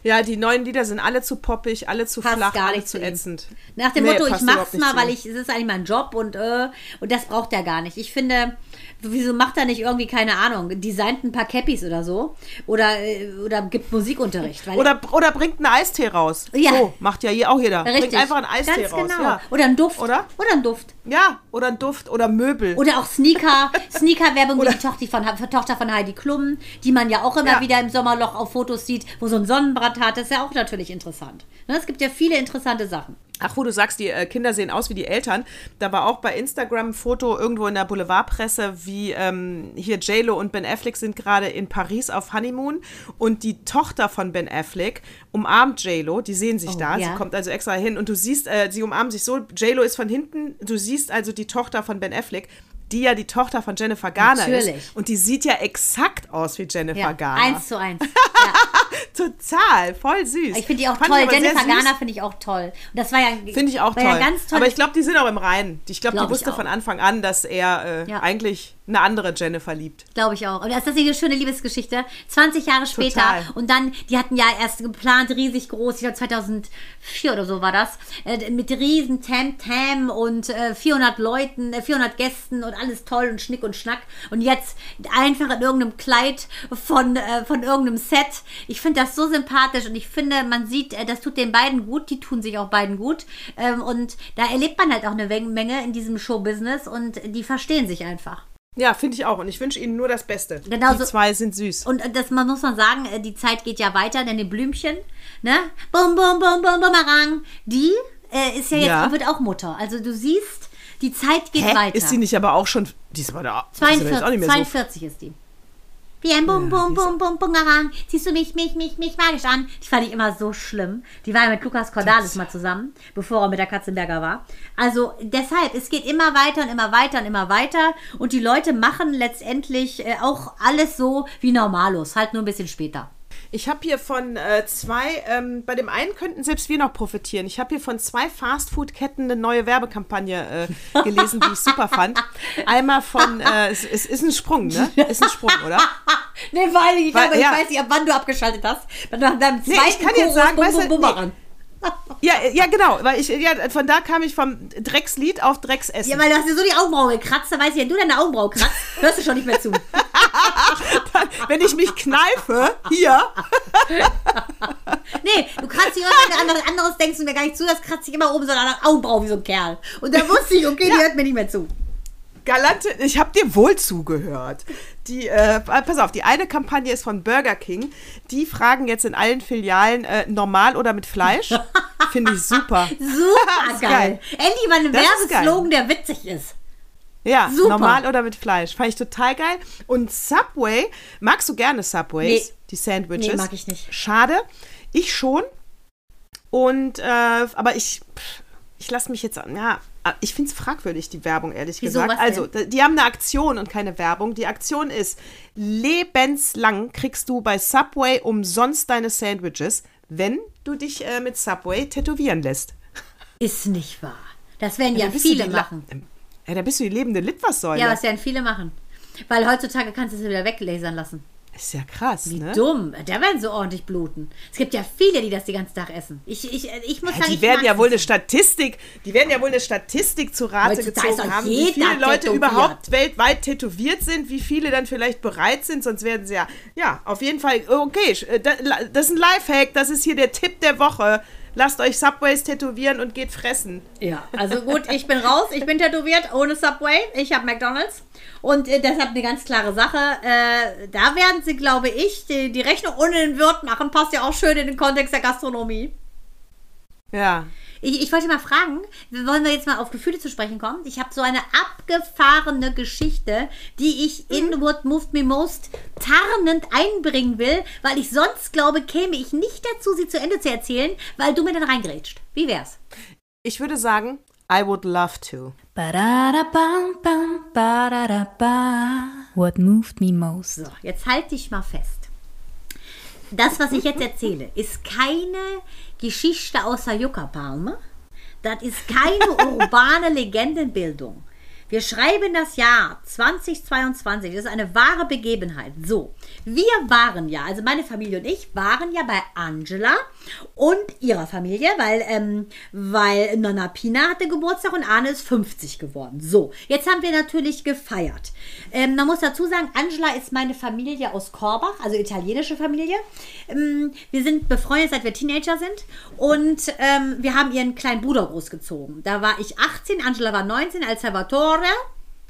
Ja, die neuen Lieder sind alle zu poppig, alle zu Passt flach, gar nicht zu ätzend. Nach dem nee, Motto, ich mach's mal, weil ich, es ist eigentlich mein Job und, äh, und das braucht er gar nicht. Ich finde, wieso macht er nicht irgendwie, keine Ahnung, designt ein paar Cappies oder so? Oder, äh, oder gibt Musikunterricht. oder, oder bringt einen Eistee raus. Ja. So, macht ja hier auch jeder. Richtig. Bringt einfach einen Eistee Ganz raus. Genau. Ja. Oder einen Duft. Oder? Oder einen Duft. Ja, oder ein Duft oder Möbel. Oder auch Sneaker. Sneaker-Werbung wie die Tochter von, Tochter von Heidi Klum, die man ja auch immer ja. wieder im Sommerloch auf Fotos sieht, wo so ein Sonnenbrand hat. Das ist ja auch natürlich interessant. Ne, es gibt ja viele interessante Sachen. Ach, wo du sagst, die äh, Kinder sehen aus wie die Eltern. Da war auch bei Instagram ein Foto irgendwo in der Boulevardpresse, wie ähm, hier JLo und Ben Affleck sind gerade in Paris auf Honeymoon und die Tochter von Ben Affleck umarmt JLo, die sehen sich oh, da, ja. sie kommt also extra hin und du siehst, äh, sie umarmen sich so, JLo ist von hinten, du siehst also die Tochter von Ben Affleck, die ja die Tochter von Jennifer Garner Natürlich. ist. Und die sieht ja exakt aus wie Jennifer ja, Garner. Eins zu eins. Ja. Total, voll süß. Ich finde die auch Fand toll. Jennifer Garner finde ich auch toll. Und das war ja Finde ich auch toll. Ja ganz toll. Aber ich glaube, die sind auch im Reinen. Ich glaube, glaub die wusste von Anfang an, dass er äh, eigentlich eine andere Jennifer liebt. Glaube ich auch. Und das ist eine schöne Liebesgeschichte. 20 Jahre später. Total. Und dann, die hatten ja erst geplant, riesig groß, ich glaube 2004 oder so war das, äh, mit riesen Tam-Tam und äh, 400 Leuten, äh, 400 Gästen und alles toll und Schnick und Schnack. Und jetzt einfach in irgendeinem Kleid von, äh, von irgendeinem Set. Ich finde das so sympathisch und ich finde, man sieht, äh, das tut den beiden gut, die tun sich auch beiden gut. Ähm, und da erlebt man halt auch eine Menge in diesem Showbusiness und die verstehen sich einfach. Ja, finde ich auch. Und ich wünsche Ihnen nur das Beste. Genau die so. zwei sind süß. Und das man muss man sagen, äh, die Zeit geht ja weiter, denn die Blümchen, ne? Bum, bum, bum, bum, bumerang. Die äh, ist ja jetzt, Ja. wird auch Mutter. Also du siehst, die Zeit geht Hä? weiter. Ist sie nicht aber auch schon. Die ist aber da. die ist aber jetzt 42, auch nicht mehr so 42 ist die. Wie ein Bum, Bum, Bum, Bum, Bumerang. Siehst du mich, mich, mich, mich magisch an? Die fand ich immer so schlimm. Die war ja mit Lukas Cordalis mal zusammen, bevor er mit der Katzenberger war. Also deshalb, es geht immer weiter und immer weiter und immer weiter. Und die Leute machen letztendlich äh, auch alles so wie Normalos, halt nur ein bisschen später. Ich habe hier von äh, zwei, ähm, bei dem einen könnten selbst wir noch profitieren. Ich habe hier von zwei Fastfood-Ketten eine neue Werbekampagne äh, gelesen, die ich super fand. Einmal von, äh, es, es ist ein Sprung, ne? Ist ein Sprung, oder? Ne, weil ich, Weil- glaube, ja. ich weiß nicht, ab wann du abgeschaltet hast. Nach deinem Nee, zweiten ich kann jetzt Chorus sagen, Bum, weißt Bum, du, Bumerang. Ja, ja, genau, weil ich, ja, von da kam ich vom Dreckslied auf Drecksessen. Ja, weil du hast dir so die Augenbraue gekratzt, da weiß ich, wenn du deine Augenbraue kratzt, hörst du schon nicht mehr zu. Wenn ich mich kneife, hier, Nee, du kratzt dich immer, wenn du an anderes denkst und mir gar nicht zu, das kratzt dich immer oben so an der Augenbraue wie so ein Kerl. Und da wusste ich, okay, die hört mir nicht mehr zu. galante, ich habe dir wohl zugehört. Die, äh, pass auf, die eine Kampagne ist von Burger King. Die fragen jetzt in allen Filialen äh, normal oder mit Fleisch. Finde ich super. Super geil. geil. Endlich mal ein. Werbeslogan, der witzig ist. Ja, Super. normal oder mit Fleisch. Fand ich total geil. Und Subway, magst du gerne Subways? Nee. Die Sandwiches? Nee, mag ich nicht. Schade. Ich schon. Und, äh, aber ich, ich lasse mich jetzt, ja, ich finde es fragwürdig, die Werbung, ehrlich Wieso, gesagt. Also, die haben eine Aktion und keine Werbung. Die Aktion ist, lebenslang kriegst du bei Subway umsonst deine Sandwiches, wenn du dich äh, mit Subway tätowieren lässt. Ist nicht wahr. Das werden ja du viele machen. Ja, da bist du die lebende Litfaßsäule. Ja, das werden viele machen. Weil heutzutage kannst du es wieder weglasern lassen. Ist ja krass, ne? Dumm. Da werden sie ordentlich bluten. Es gibt ja viele, die das den ganzen Tag essen. Ich, ich, ich muss Ja, sagen, die werden ja wohl eine. Statistik, die werden ja wohl eine Statistik zu Rate gezogen haben, wie viele Leute tätowiert. überhaupt weltweit tätowiert sind, wie viele dann vielleicht bereit sind, sonst werden sie ja, ja, auf jeden Fall, okay, äh, da- das ist ein Lifehack, das ist hier der Tipp der Woche. Lasst euch Subways tätowieren und geht fressen. Ja, also gut, ich bin raus. Ich bin tätowiert ohne Subway. Ich habe McDonalds. Und äh, deshalb eine ganz klare Sache. Äh, da werden sie, glaube ich, die, die Rechnung ohne den Wirt machen. Passt ja auch schön in den Kontext der Gastronomie. Ja. Ich, ich wollte mal fragen, wollen wir jetzt mal auf Gefühle zu sprechen kommen? Ich habe so eine abgefahrene Geschichte, die ich in What Moved Me Most tarnend einbringen will, weil ich sonst glaube, käme ich nicht dazu, sie zu Ende zu erzählen, weil du mir dann reingrätscht. Wie wär's? Ich würde sagen, I would love to. What moved me most? So, jetzt halt dich mal fest. Das, was ich jetzt erzähle, ist keine Geschichte aus der Juckerpalme. Das ist keine urbane Legendenbildung. Wir schreiben das Jahr 2022. Das ist eine wahre Begebenheit. So, wir waren ja, also meine Familie und ich waren ja bei Angela und ihrer Familie, weil, ähm, weil Nonna Pina hatte Geburtstag und Arne ist 50 geworden. So, jetzt haben wir natürlich gefeiert. Ähm, man muss dazu sagen, Angela ist meine Familie aus Korbach, also italienische Familie. Ähm, wir sind befreundet, seit wir Teenager sind und ähm, wir haben ihren kleinen Bruder großgezogen. Da war ich 18, Angela war 19, als Salvatore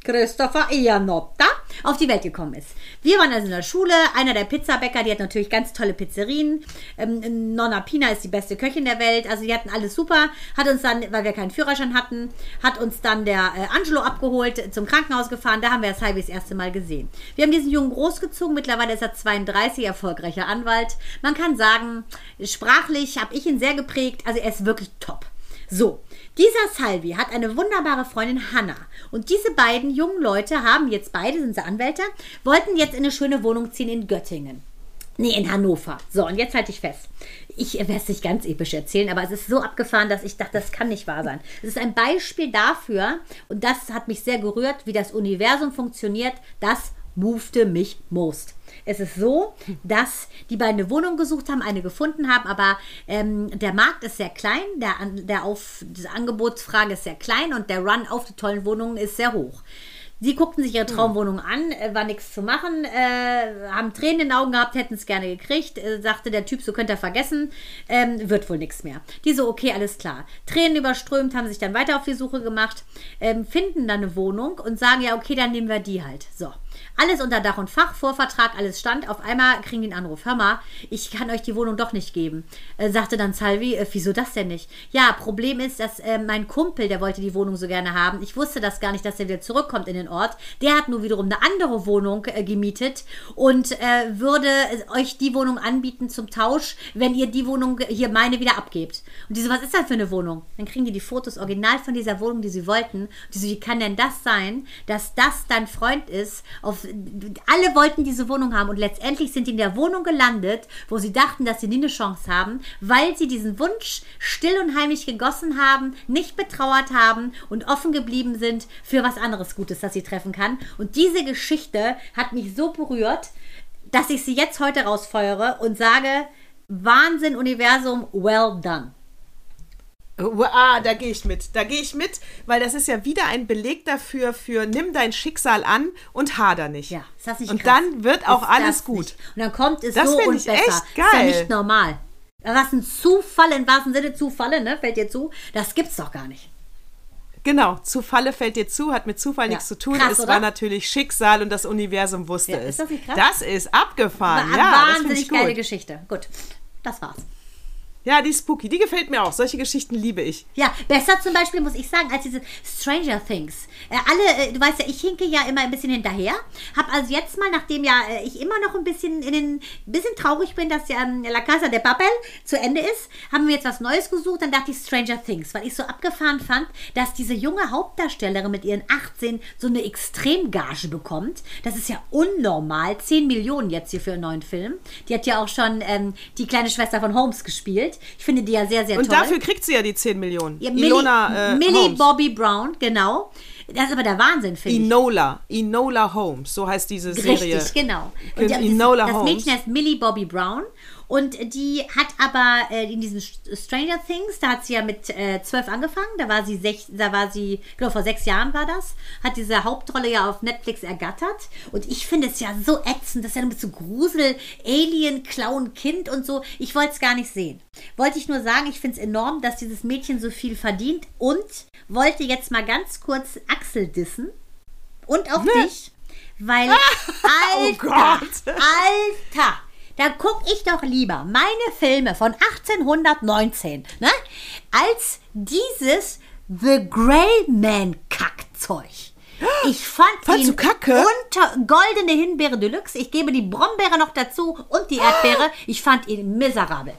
Christopher Ianotta auf die Welt gekommen ist. Wir waren also in der Schule, einer der Pizzabäcker, die hat natürlich ganz tolle Pizzerien. Ähm, Nonna Pina ist die beste Köchin der Welt, also die hatten alles super. Hat uns dann, weil wir keinen Führerschein hatten, hat uns dann der äh, Angelo abgeholt, zum Krankenhaus gefahren, da haben wir das Halbi das erste Mal gesehen. Wir haben diesen Jungen großgezogen, mittlerweile ist er 32, erfolgreicher Anwalt. Man kann sagen, sprachlich habe ich ihn sehr geprägt, also er ist wirklich top. So, dieser Salvi hat eine wunderbare Freundin Hanna. Und diese beiden jungen Leute haben jetzt beide, sind sie Anwälte, wollten jetzt in eine schöne Wohnung ziehen in Göttingen. Nee, in Hannover. So, und jetzt halte ich fest. Ich werde es nicht ganz episch erzählen, aber es ist so abgefahren, dass ich dachte, das kann nicht wahr sein. Es ist ein Beispiel dafür, und das hat mich sehr gerührt, wie das Universum funktioniert. Das movete mich most. Es ist so, dass die beiden eine Wohnung gesucht haben, eine gefunden haben, aber ähm, der Markt ist sehr klein, der, der auf diese Angebotsfrage ist sehr klein und der Run auf die tollen Wohnungen ist sehr hoch. Sie guckten sich ihre Traumwohnung an, äh, war nichts zu machen, äh, haben Tränen in den Augen gehabt, hätten es gerne gekriegt. Äh, sagte der Typ, so könnt ihr vergessen, ähm, wird wohl nichts mehr. Die so, okay, alles klar. Tränen überströmt, haben sich dann weiter auf die Suche gemacht, ähm, finden dann eine Wohnung und sagen, ja, okay, dann nehmen wir die halt. So. Alles unter Dach und Fach, Vorvertrag, alles stand. Auf einmal kriegen die einen Anruf. Hör mal, ich kann euch die Wohnung doch nicht geben. Äh, sagte dann Salvi, äh, wieso das denn nicht? Ja, Problem ist, dass äh, mein Kumpel, der wollte die Wohnung so gerne haben. Ich wusste das gar nicht, dass er wieder zurückkommt in den Ort. Der hat nur wiederum eine andere Wohnung äh, gemietet und äh, würde euch die Wohnung anbieten zum Tausch, wenn ihr die Wohnung hier meine wieder abgebt. Und die so, was ist das für eine Wohnung? Dann kriegen die die Fotos original von dieser Wohnung, die sie wollten. Und die so, wie kann denn das sein, dass das dein Freund ist, auf alle wollten diese Wohnung haben und letztendlich sind die in der Wohnung gelandet, wo sie dachten, dass sie nie eine Chance haben, weil sie diesen Wunsch still und heimlich gegossen haben, nicht betrauert haben und offen geblieben sind für was anderes Gutes, das sie treffen kann. Und diese Geschichte hat mich so berührt, dass ich sie jetzt heute rausfeuere und sage, Wahnsinn, Universum, well done. Ah, da gehe ich mit. Da gehe ich mit, weil das ist ja wieder ein Beleg dafür, für nimm dein Schicksal an und hader nicht. Ja, ist das nicht Und krass? dann wird auch Ist alles das gut. Nicht. Und dann kommt es Das so und ich besser. echt Ist ja geil. nicht normal. Was ein Zufall, im wahrsten Sinne Zufälle, ne? Fällt dir zu? Das gibt's doch gar nicht. Genau, Zufalle fällt dir zu, hat mit Zufall Ja. nichts zu tun. Krass, es oder? war natürlich Schicksal und das Universum wusste Ja, es. ist das nicht krass? Das ist abgefahren. War ja, das wahnsinnig geile. Geschichte. Gut, das war's. Ja, die ist spooky, die gefällt mir auch. Solche Geschichten liebe ich. Ja, besser zum Beispiel, muss ich sagen, als diese Stranger Things. Äh, alle, äh, du weißt ja, ich hinke ja immer ein bisschen hinterher. Hab also jetzt mal, nachdem ja äh, ich immer noch ein bisschen in den, bisschen traurig bin, dass ja ähm, La Casa de Papel zu Ende ist, haben wir jetzt was Neues gesucht. Dann dachte ich Stranger Things, weil ich so abgefahren fand, dass diese junge Hauptdarstellerin mit ihren 18 so eine Extremgage bekommt. Das ist ja unnormal. 10 Millionen jetzt hier für einen neuen Film. Die hat ja auch schon ähm, die kleine Schwester von Holmes gespielt. Ich finde die ja sehr, sehr Und toll. dafür kriegt sie ja die 10 Millionen. Ja, Millie, Ilona äh, Millie Holmes. Bobby Brown, genau. Das ist aber der Wahnsinn, finde ich. Enola. Enola Holmes, so heißt diese Serie. Richtig, genau. Gen- Und ja, das, Enola das Holmes. Mädchen heißt Millie Bobby Brown und die hat aber äh, in diesem Stranger Things, da hat sie ja mit äh, zwölf angefangen, da war sie sech, da war sie, genau vor sechs Jahren war das, hat diese Hauptrolle ja auf Netflix ergattert. Und ich finde es ja so ätzend, das ist ja mit so Grusel, Alien, Clown, Kind und so, ich wollte es gar nicht sehen. Wollte ich nur sagen, ich finde es enorm, dass dieses Mädchen so viel verdient und wollte jetzt mal ganz kurz Axel dissen. Und auch dich, weil, Alter, Oh Gott. Alter, da guck ich doch lieber meine Filme von 1819, ne, als dieses The Grey Man Kackzeug. Ich fand Fandst ihn du kacke? unter goldene Himbeere Deluxe. Ich gebe die Brombeere noch dazu und die Erdbeere. Ich fand ihn miserabel.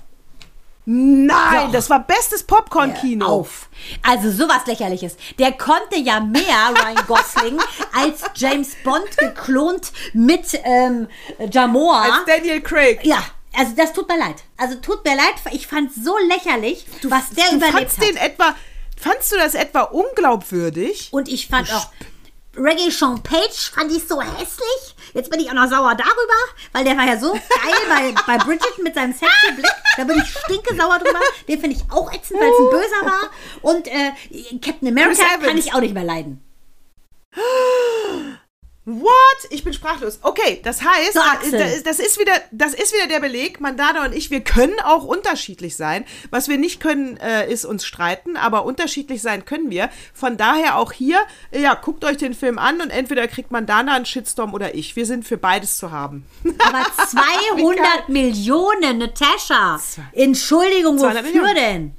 Nein, So. das war bestes Popcorn-Kino. Auf. Also sowas lächerliches. Der konnte ja mehr, Ryan Gosling, als James Bond geklont mit ähm, Jamoa. Als Daniel Craig. ja, also das tut mir leid. Also tut mir leid, ich fand so lächerlich, was der du überlebt fandst hat. den etwa, fandst du das etwa unglaubwürdig? Und ich fand auch Reggae Sean Page fand ich so hässlich. Jetzt bin ich auch noch sauer darüber, weil der war ja so geil bei, bei Bridget mit seinem sexy Blick. Da bin ich stinke sauer drüber. Den finde ich auch ätzend, weil es ein Böser war. Und äh, Captain America kann ich auch nicht mehr leiden. What? Ich bin sprachlos. Okay, das heißt, So, das, ist wieder, das ist wieder der Beleg, Mandana und ich, wir können auch unterschiedlich sein. Was wir nicht können, äh, ist uns streiten, aber unterschiedlich sein können wir. Von daher auch hier, ja, guckt euch den Film an und entweder kriegt Mandana einen Shitstorm oder ich. Wir sind für beides zu haben. Aber 200 Millionen, Natascha. Entschuldigung, 200 wofür denn?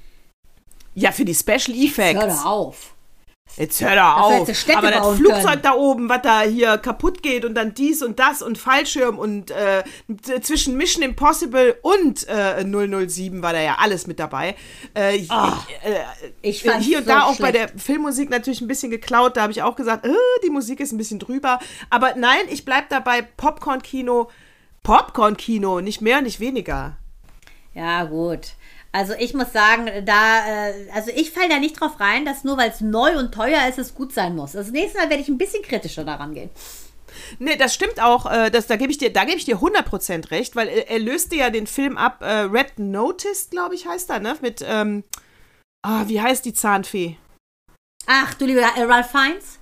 Ja, für die Special Effects. Hör auf. Jetzt hör doch auf. Städte Aber das Flugzeug können. da oben, was da hier kaputt geht und dann dies und das und Fallschirm und äh, zwischen Mission Impossible und äh, 007 war da ja alles mit dabei. Äh, ich, äh, Ich äh, hier und so da auch bei schlecht. der Filmmusik natürlich ein bisschen geklaut. Da habe ich auch gesagt, äh, die Musik ist ein bisschen drüber. Aber nein, ich bleib dabei. Popcorn-Kino. Popcorn-Kino, nicht mehr, nicht weniger. Ja, gut. Also ich muss sagen, da, äh, also ich falle da nicht drauf rein, dass nur weil es neu und teuer ist, es gut sein muss. Das nächste Mal werde ich ein bisschen kritischer daran gehen. Nee, das stimmt auch. Äh, das, da gebe ich dir, da gebe ich dir 100% recht, weil er, er löste ja den Film ab. Äh, Red Notice, glaube ich, heißt er, ne? Mit, ähm, ah, wie heißt die Zahnfee? Ach, du lieber äh, Ralph Fiennes?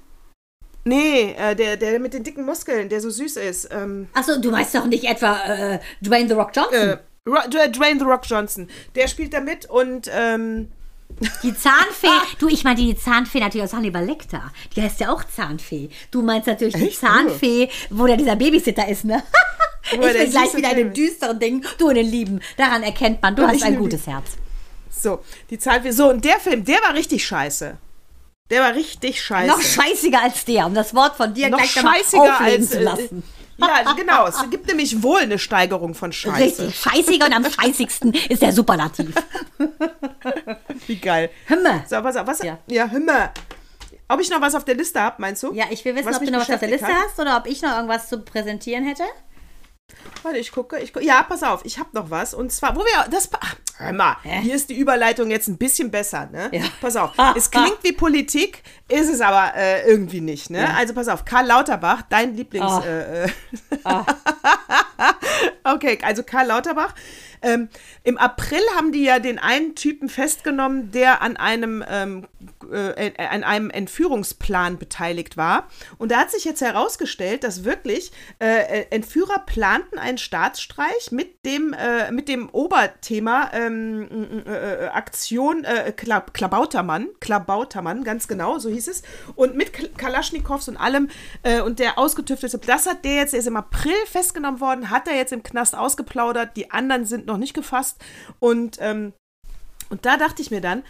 Nee, äh, der, der mit den dicken Muskeln, der so süß ist. Ähm, Achso, du meinst doch nicht etwa Dwayne The Rock Johnson? Äh, Dwayne The Rock Johnson. Der spielt da mit und ähm, Die Zahnfee. Du, ich meine die Zahnfee natürlich aus Hannibal Lecter. Die heißt ja auch Zahnfee. Du meinst natürlich die Echt? Zahnfee, wo da dieser Babysitter ist, ne? Ich bin gleich wieder in dem düsteren Ding. Du in den Lieben. Daran erkennt man, du Und hast ein gutes Herz. so, die Zahnfee. So, und der Film, der war richtig scheiße. Der war richtig scheiße. Noch scheißiger als der, um das Wort von dir Noch gleich nochmal scheißiger aufleben als. zu äh, lassen. Ja, genau. Es gibt nämlich wohl eine Steigerung von Scheiße. Richtig, scheißiger und am scheißigsten ist der Superlativ. Wie geil. Himmel. So, pass auf, was? Ja. Ja, mal. Ob ich noch was auf der Liste habe, meinst du? Ja, ich will wissen, Was ob du noch was auf der Liste hat? hast oder ob ich noch irgendwas zu präsentieren hätte. Warte, ich gucke. Ich gu ja, pass auf, ich habe noch was. Und zwar, wo wir. Das, ach, hör mal, hier ist die Überleitung jetzt ein bisschen besser, ne? Ja. Pass auf. Es klingt wie Politik, ist es aber äh, irgendwie nicht, ne? Also pass auf, Karl Lauterbach, dein Lieblings. Ah. Äh, äh, okay, also Karl Lauterbach. Ähm, Im April haben die ja den einen Typen festgenommen, der an einem, ähm, äh, äh, an einem Entführungsplan beteiligt war. Und da hat sich jetzt herausgestellt, dass wirklich äh, äh, Entführer planten einen Staatsstreich mit dem, äh, mit dem Oberthema ähm, äh, Aktion Kla Klabautermann, Klabautermann, ganz genau, so hieß es. Und mit Kal- Kalaschnikows und allem und der ausgetüftete, das hat der jetzt, der ist im April festgenommen worden, hat er jetzt im Knast ausgeplaudert, die anderen sind noch nicht gefasst. Und, ähm, und da dachte ich mir dann,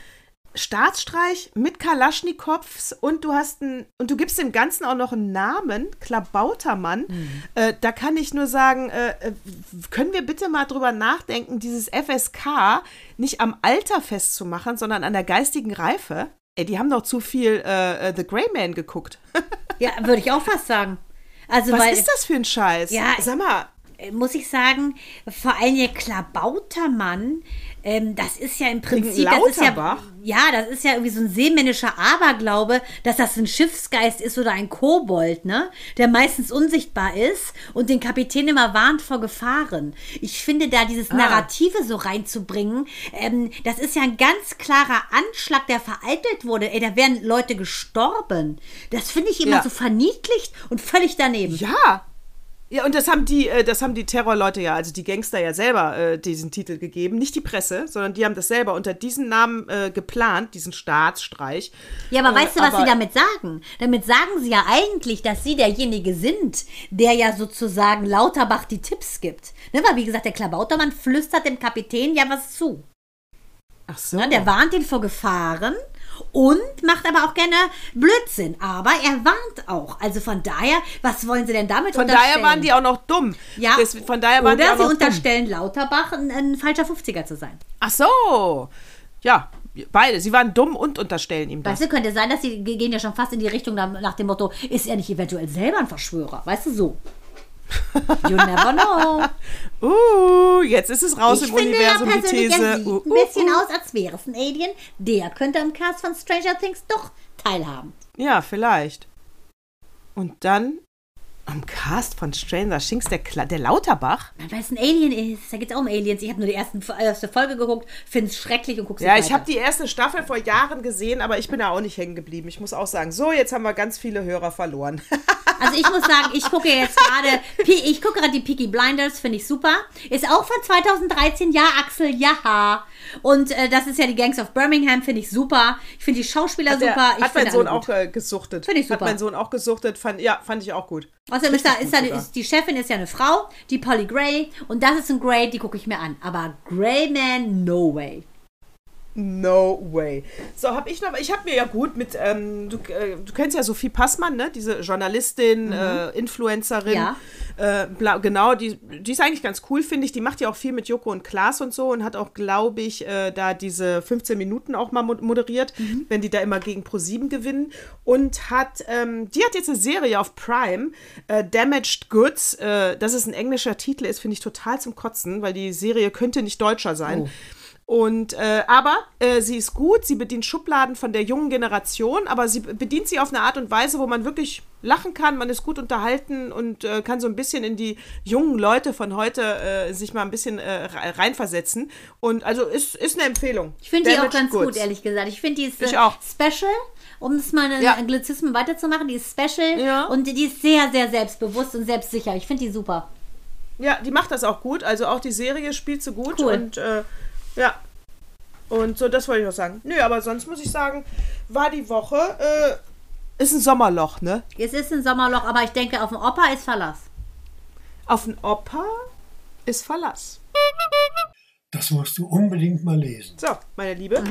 Staatsstreich mit Kalaschnikows und du hast ein, und du gibst dem Ganzen auch noch einen Namen, Klabautermann. Äh, da kann ich nur sagen, äh, äh, können wir bitte mal drüber nachdenken, dieses FSK nicht am Alter festzumachen, sondern an der geistigen Reife? Ey, die haben doch zu viel äh, äh, The Grey Man geguckt. Ja, würde ich auch fast sagen. Also, Was weil, ist das für ein Scheiß? Ja, Sag mal, muss ich sagen, vor allem ihr Klabautermann, ähm, das ist ja im Prinzip, das ist ja, ja, das ist ja irgendwie so ein seemännischer Aberglaube, dass das ein Schiffsgeist ist oder ein Kobold, ne, der meistens unsichtbar ist und den Kapitän immer warnt vor Gefahren. Ich finde da dieses Narrative so reinzubringen, ähm, das ist ja ein ganz klarer Anschlag, der vereitelt wurde. Ey, da wären Leute gestorben. Das finde ich immer Ja. so verniedlicht und völlig daneben. Ja. Ja, und das haben die, äh, das haben die Terrorleute ja, also die Gangster ja selber äh, diesen Titel gegeben. Nicht die Presse, sondern die haben das selber unter diesem Namen äh, geplant, diesen Staatsstreich. Ja, aber Äh, weißt du, was sie damit sagen? Damit sagen sie ja eigentlich, dass sie derjenige sind, der ja sozusagen Lauterbach die Tipps gibt. Ne, weil, wie gesagt, der Klabautermann flüstert dem Kapitän ja was zu. Ach so. Ne, der warnt ihn vor Gefahren und macht aber auch gerne Blödsinn. Aber er warnt auch. Also von daher, was wollen sie denn damit von unterstellen? daher waren die auch noch dumm. Ja, Das, von daher waren die oder auch sie noch dumm. unterstellen Lauterbach, ein, ein falscher 50er zu sein. Ach so. Ja, beide. Sie waren dumm und unterstellen ihm das. Weißt du, könnte sein, dass sie gehen ja schon fast in die Richtung nach dem Motto, ist er nicht eventuell selber ein Verschwörer? Weißt du, so. You never know. Uh, jetzt ist es raus ich im finde Universum ja die These. sieht Uh, ein uh, bisschen uh. aus, als wäre es ein Alien. Der könnte am Cast von Stranger Things doch teilhaben. Ja, vielleicht. Und dann am Cast von Stranger Things der, Kla der Lauterbach. Weil es ein Alien ist. Da geht es auch um Aliens. Ich habe nur die ersten, erste Folge geguckt, finde es schrecklich und gucke Ja, ich habe die erste Staffel vor Jahren gesehen, aber ich bin da auch nicht hängen geblieben. Ich muss auch sagen, so, jetzt haben wir ganz viele Hörer verloren. Also ich muss sagen, ich gucke jetzt gerade, ich gucke gerade die Peaky Blinders, finde ich super. Ist auch von 2013, ja, Axel, ja. Und äh, das ist ja die Gangs of Birmingham, finde ich super. Ich finde die Schauspieler Der, super. Ich hat mein Sohn auch äh, gesuchtet. Finde ich Hat super. mein Sohn auch gesuchtet. Fand, ja, fand ich auch gut. Außerdem ist, da, ist, da, ist die Chefin ist ja eine Frau, die Polly Gray. Und das ist ein Grey, die gucke ich mir an. Aber Greyman, no way. No way. So, habe ich noch, ich habe mir ja gut mit, ähm, du, äh, du kennst ja Sophie Passmann, ne? Diese Journalistin, äh, Influencerin. Ja. Äh, bla, genau, die, die ist eigentlich ganz cool, finde ich. Die macht ja auch viel mit Joko und Klaas und so und hat auch, glaube ich, äh, da diese 15 Minuten auch mal mo- moderiert, wenn die da immer gegen Pro7 gewinnen. Und hat, ähm, die hat jetzt eine Serie auf Prime, äh, Damaged Goods. Äh, dass es ein englischer Titel ist, finde ich total zum Kotzen, weil die Serie könnte nicht deutscher sein. Und äh, aber äh, sie ist gut, sie bedient Schubladen von der jungen Generation, aber sie bedient sie auf eine Art und Weise, wo man wirklich lachen kann, man ist gut unterhalten und äh, kann so ein bisschen in die jungen Leute von heute äh, sich mal ein bisschen äh, reinversetzen. Und also ist, ist eine Empfehlung. Ich finde die auch ganz gut, ehrlich gesagt. Ich finde die ist auch. special um es mal einen Ja. Anglizismen weiterzumachen, die ist special Ja. und die ist sehr, sehr selbstbewusst und selbstsicher. Ich finde die super. Ja, die macht das auch gut. Also auch die Serie spielt sie gut. Cool. Und äh, ja. Und so, das wollte ich noch sagen. Nö, aber sonst muss ich sagen, war die Woche, äh, ist ein Sommerloch, ne? Es ist ein Sommerloch, aber ich denke, auf dem Opa ist Verlass. Auf den Opa ist Verlass. Das musst du unbedingt mal lesen. So, meine Liebe.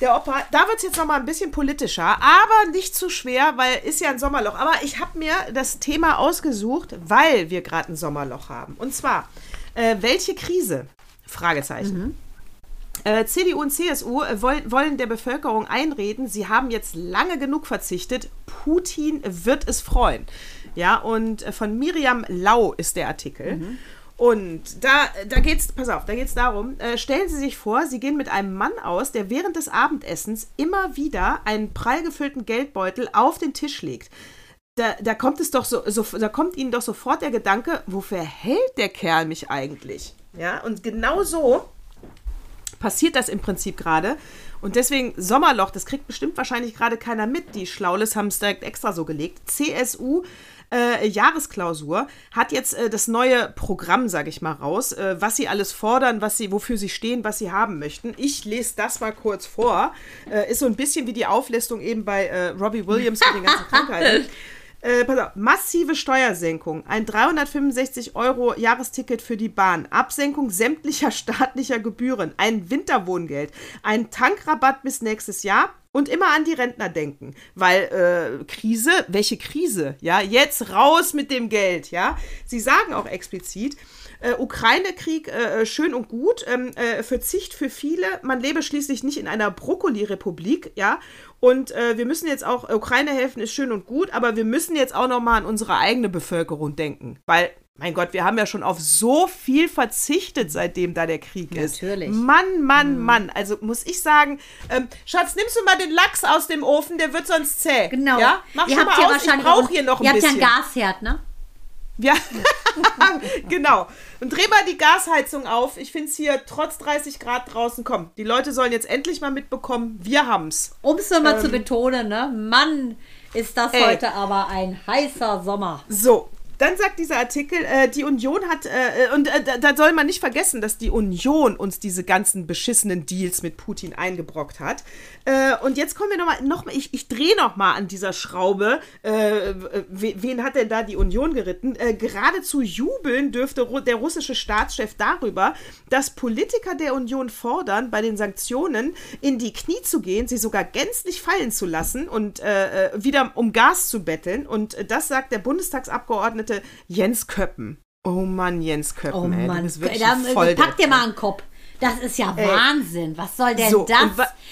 Der Opa, da wird es jetzt nochmal ein bisschen politischer, aber nicht zu schwer, weil ist ja ein Sommerloch. Aber ich habe mir das Thema ausgesucht, weil wir gerade ein Sommerloch haben. Und zwar, äh, welche Krise? Fragezeichen. Äh, CDU und CSU äh, wollen, wollen der Bevölkerung einreden, sie haben jetzt lange genug verzichtet. Putin wird es freuen. Ja, und äh, von Miriam Lau ist der Artikel. Und da, da geht's, pass auf, da geht's darum, äh, stellen Sie sich vor, Sie gehen mit einem Mann aus, der während des Abendessens immer wieder einen prall gefüllten Geldbeutel auf den Tisch legt. Da, da kommt es doch so, so, da kommt Ihnen doch sofort der Gedanke, wofür hält der Kerl mich eigentlich? Ja, und genau so passiert das im Prinzip gerade. Und deswegen Sommerloch, das kriegt bestimmt wahrscheinlich gerade keiner mit. Die Schlaules haben es direkt extra so gelegt. CSU äh, Jahresklausur hat jetzt äh, das neue Programm, sage ich mal, raus, äh, was sie alles fordern, was sie, wofür sie stehen, was sie haben möchten. Ich lese das mal kurz vor. Äh, ist so ein bisschen wie die Auflistung eben bei äh, Robbie Williams mit den ganzen Krankheiten. Äh, pass auf, massive Steuersenkung, ein 365 Euro Jahresticket für die Bahn, Absenkung sämtlicher staatlicher Gebühren, ein Winterwohngeld, ein Tankrabatt bis nächstes Jahr. Und immer an die Rentner denken, weil äh, Krise, welche Krise? Ja, jetzt raus mit dem Geld, ja. Sie sagen auch explizit, äh, Ukraine-Krieg äh, schön und gut, ähm, äh, Verzicht für viele. Man lebe schließlich nicht in einer Brokkoli-Republik, ja. Und äh, wir müssen jetzt auch, Ukraine helfen ist schön und gut, aber wir müssen jetzt auch noch mal an unsere eigene Bevölkerung denken, weil mein Gott, wir haben ja schon auf so viel verzichtet, seitdem da der Krieg ist. Natürlich. Mann, Mann, Mann. Also muss ich sagen, ähm, Schatz, nimmst du mal den Lachs aus dem Ofen, der wird sonst zäh. Genau. Ja? Mach ihr schon habt mal aus, ich wahrscheinlich brauche auch- hier noch ein Ihr habt ja bisschen. einen Gasherd, ne? Ja, genau. Und dreh mal die Gasheizung auf. Ich finde es hier trotz 30 Grad draußen. Komm, die Leute sollen jetzt endlich mal mitbekommen, wir haben's. Um es nochmal zu betonen, ne? Mann, ist das Ähm. Ey. heute aber ein heißer Sommer. So, dann sagt dieser Artikel, äh, die Union hat, äh, und äh, da, soll man nicht vergessen, dass die Union uns diese ganzen beschissenen Deals mit Putin eingebrockt hat. Äh, und jetzt kommen wir nochmal, noch mal, ich, ich drehe nochmal an dieser Schraube. Äh, we- wen hat denn da die Union geritten? Äh, geradezu jubeln dürfte der russische Staatschef darüber, dass Politiker der Union fordern, bei den Sanktionen in die Knie zu gehen, sie sogar gänzlich fallen zu lassen und äh, äh, wieder um Gas zu betteln. Und äh, das sagt der Bundestagsabgeordnete Jens Köppen. Oh Mann, Jens Köppen, Oh ey, du Mann, bist wirklich da, Volldepp, pack dir ey. mal einen Kopf. Das ist ja Wahnsinn. Was soll denn So, das?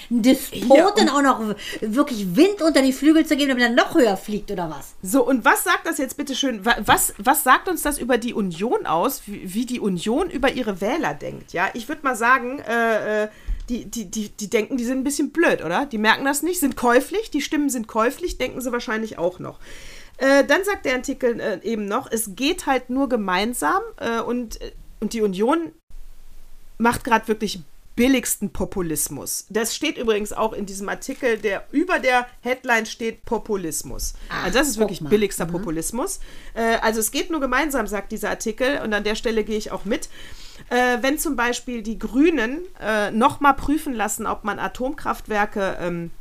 Ein Ja, Despoten und- auch noch wirklich Wind unter die Flügel zu geben, damit er noch höher fliegt oder was? So, und was sagt das jetzt bitte schön? wa- Was, was sagt uns das über die Union aus, wie, wie die Union über ihre Wähler denkt? Ja, ich würde mal sagen, äh, äh, die, die, die, die denken, die sind ein bisschen blöd, oder? Die merken das nicht, sind käuflich, die Stimmen sind käuflich, denken sie wahrscheinlich auch noch. Äh, dann sagt der Artikel äh, eben noch, es geht halt nur gemeinsam äh, und, äh, und die Union macht gerade wirklich billigsten Populismus. Das steht übrigens auch in diesem Artikel, der über der Headline steht Populismus. also das ist wirklich billigster Populismus. Äh, also es geht nur gemeinsam, sagt dieser Artikel, und an der Stelle gehe ich auch mit. Äh, wenn zum Beispiel die Grünen äh, nochmal prüfen lassen, ob man Atomkraftwerke ähm,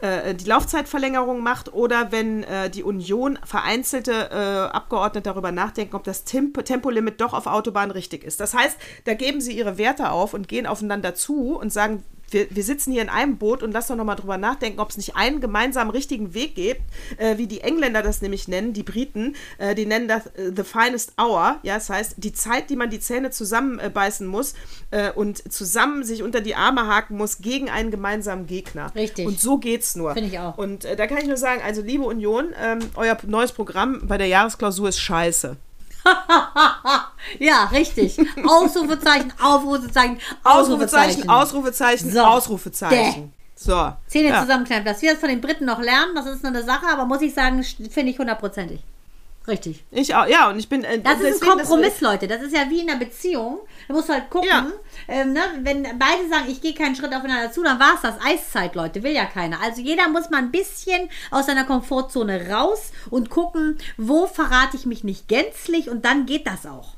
äh, die Laufzeitverlängerung macht oder wenn äh, die Union vereinzelte äh, Abgeordnete darüber nachdenken, ob das Temp Tempolimit doch auf Autobahnen richtig ist. Das heißt, da geben sie ihre Werte auf und gehen aufeinander zu und sagen, wir, wir sitzen hier in einem Boot und lass doch nochmal drüber nachdenken, ob es nicht einen gemeinsamen richtigen Weg gibt, äh, wie die Engländer das nämlich nennen, die Briten, äh, die nennen das äh, the finest hour, ja, das heißt, die Zeit, die man die Zähne zusammenbeißen muss äh, und zusammen sich unter die Arme haken muss gegen einen gemeinsamen Gegner. Richtig. Und so geht's nur. Finde ich auch. Und äh, da kann ich nur sagen, also liebe Union, ähm, euer neues Programm bei der Jahresklausur ist scheiße. Ja, richtig. Ausrufezeichen, Aufrufezeichen, Ausrufezeichen, Ausrufezeichen. Ausrufezeichen, So. Ausrufezeichen. So. Zähne ja. zusammenkneifen. Dass wir das von den Briten noch lernen, das ist nur eine Sache, aber muss ich sagen, finde ich hundertprozentig. Richtig. Ich auch, ja, und ich bin. äh, Das ist ein Kompromiss, Leute. Das ist ja wie in einer Beziehung. Da musst du halt gucken, Ja. Ähm, ne? wenn beide sagen, ich gehe keinen Schritt aufeinander zu, dann war es das. Eiszeit, Leute, will ja keiner. Also jeder muss mal ein bisschen aus seiner Komfortzone raus und gucken, wo verrate ich mich nicht gänzlich und dann geht das auch.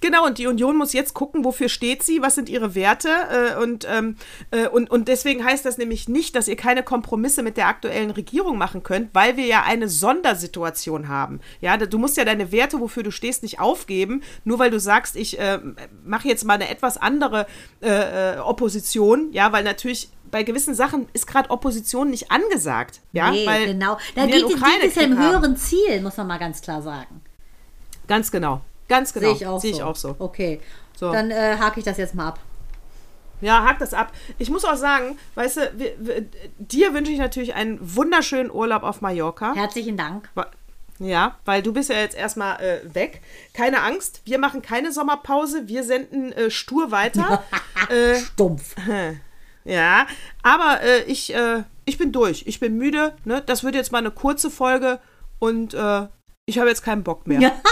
Genau, und die Union muss jetzt gucken, wofür steht sie, was sind ihre Werte. Äh, und, ähm, äh, und, und deswegen heißt das nämlich nicht, dass ihr keine Kompromisse mit der aktuellen Regierung machen könnt, weil wir ja eine Sondersituation haben. Ja, du musst ja deine Werte, wofür du stehst, nicht aufgeben, nur weil du sagst, ich äh, mache jetzt mal eine etwas andere äh, äh, Opposition. Ja, weil natürlich bei gewissen Sachen ist gerade Opposition nicht angesagt. Ja, nee, weil genau. Da geht, geht es ja im höheren Ziel, muss man mal ganz klar sagen. Ganz genau. Ganz genau. Sehe ich auch Sehe so. ich auch so. Okay. So. Dann äh, hake ich das jetzt mal ab. Ja, hakt das ab. Ich muss auch sagen, weißt du, wir, wir, dir wünsche ich natürlich einen wunderschönen Urlaub auf Mallorca. Herzlichen Dank. Ja, weil du bist ja jetzt erstmal äh, weg. Keine Angst, wir machen keine Sommerpause, wir senden äh, stur weiter. äh, Stumpf. ja, aber äh, ich, äh, ich bin durch. Ich bin müde. Ne? Das wird jetzt mal eine kurze Folge und äh, ich habe jetzt keinen Bock mehr. Ja.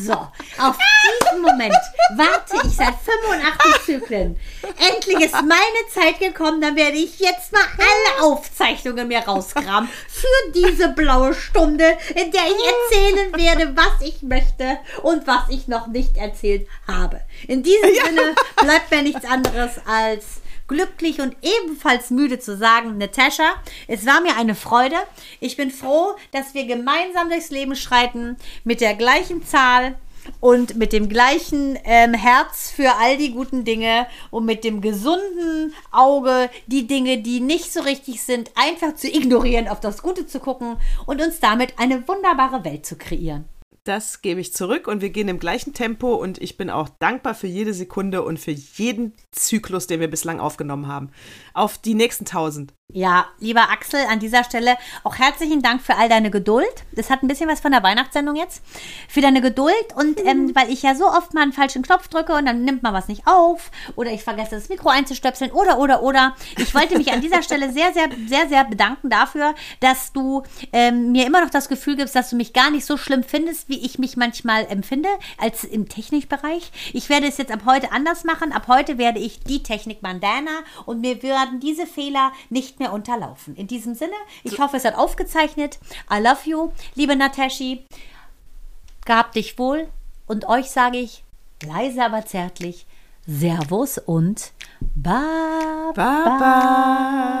So, auf diesen Moment warte ich seit 85 Zyklen. Endlich ist meine Zeit gekommen, dann werde ich jetzt mal alle Aufzeichnungen mir rauskramen für diese blaue Stunde, in der ich erzählen werde, was ich möchte und was ich noch nicht erzählt habe. In diesem Sinne bleibt mir nichts anderes als glücklich und ebenfalls müde zu sagen, Natascha, es war mir eine Freude. Ich bin froh, dass wir gemeinsam durchs Leben schreiten mit der gleichen Zahl und mit dem gleichen ähm, Herz für all die guten Dinge und mit dem gesunden Auge die Dinge, die nicht so richtig sind, einfach zu ignorieren, auf das Gute zu gucken und uns damit eine wunderbare Welt zu kreieren. Das gebe ich zurück und wir gehen im gleichen Tempo und ich bin auch dankbar für jede Sekunde und für jeden Zyklus, den wir bislang aufgenommen haben. Auf die nächsten tausend. Ja, lieber Axel, an dieser Stelle auch herzlichen Dank für all deine Geduld. Das hat ein bisschen was von der Weihnachtssendung jetzt. Für deine Geduld und ähm, weil ich ja so oft mal einen falschen Knopf drücke und dann nimmt man was nicht auf oder ich vergesse das Mikro einzustöpseln oder, oder, oder. Ich wollte mich an dieser Stelle sehr, sehr, sehr, sehr bedanken dafür, dass du ähm, mir immer noch das Gefühl gibst, dass du mich gar nicht so schlimm findest, wie ich mich manchmal empfinde, als im Technikbereich. Ich werde es jetzt ab heute anders machen. Ab heute werde ich die Technik Bandana und mir werden diese Fehler nicht mehr unterlaufen. In diesem Sinne, ich hoffe, es hat aufgezeichnet. I love you, liebe Nataschi. Gab dich wohl und euch sage ich leise, aber zärtlich Servus und Baba. Baba.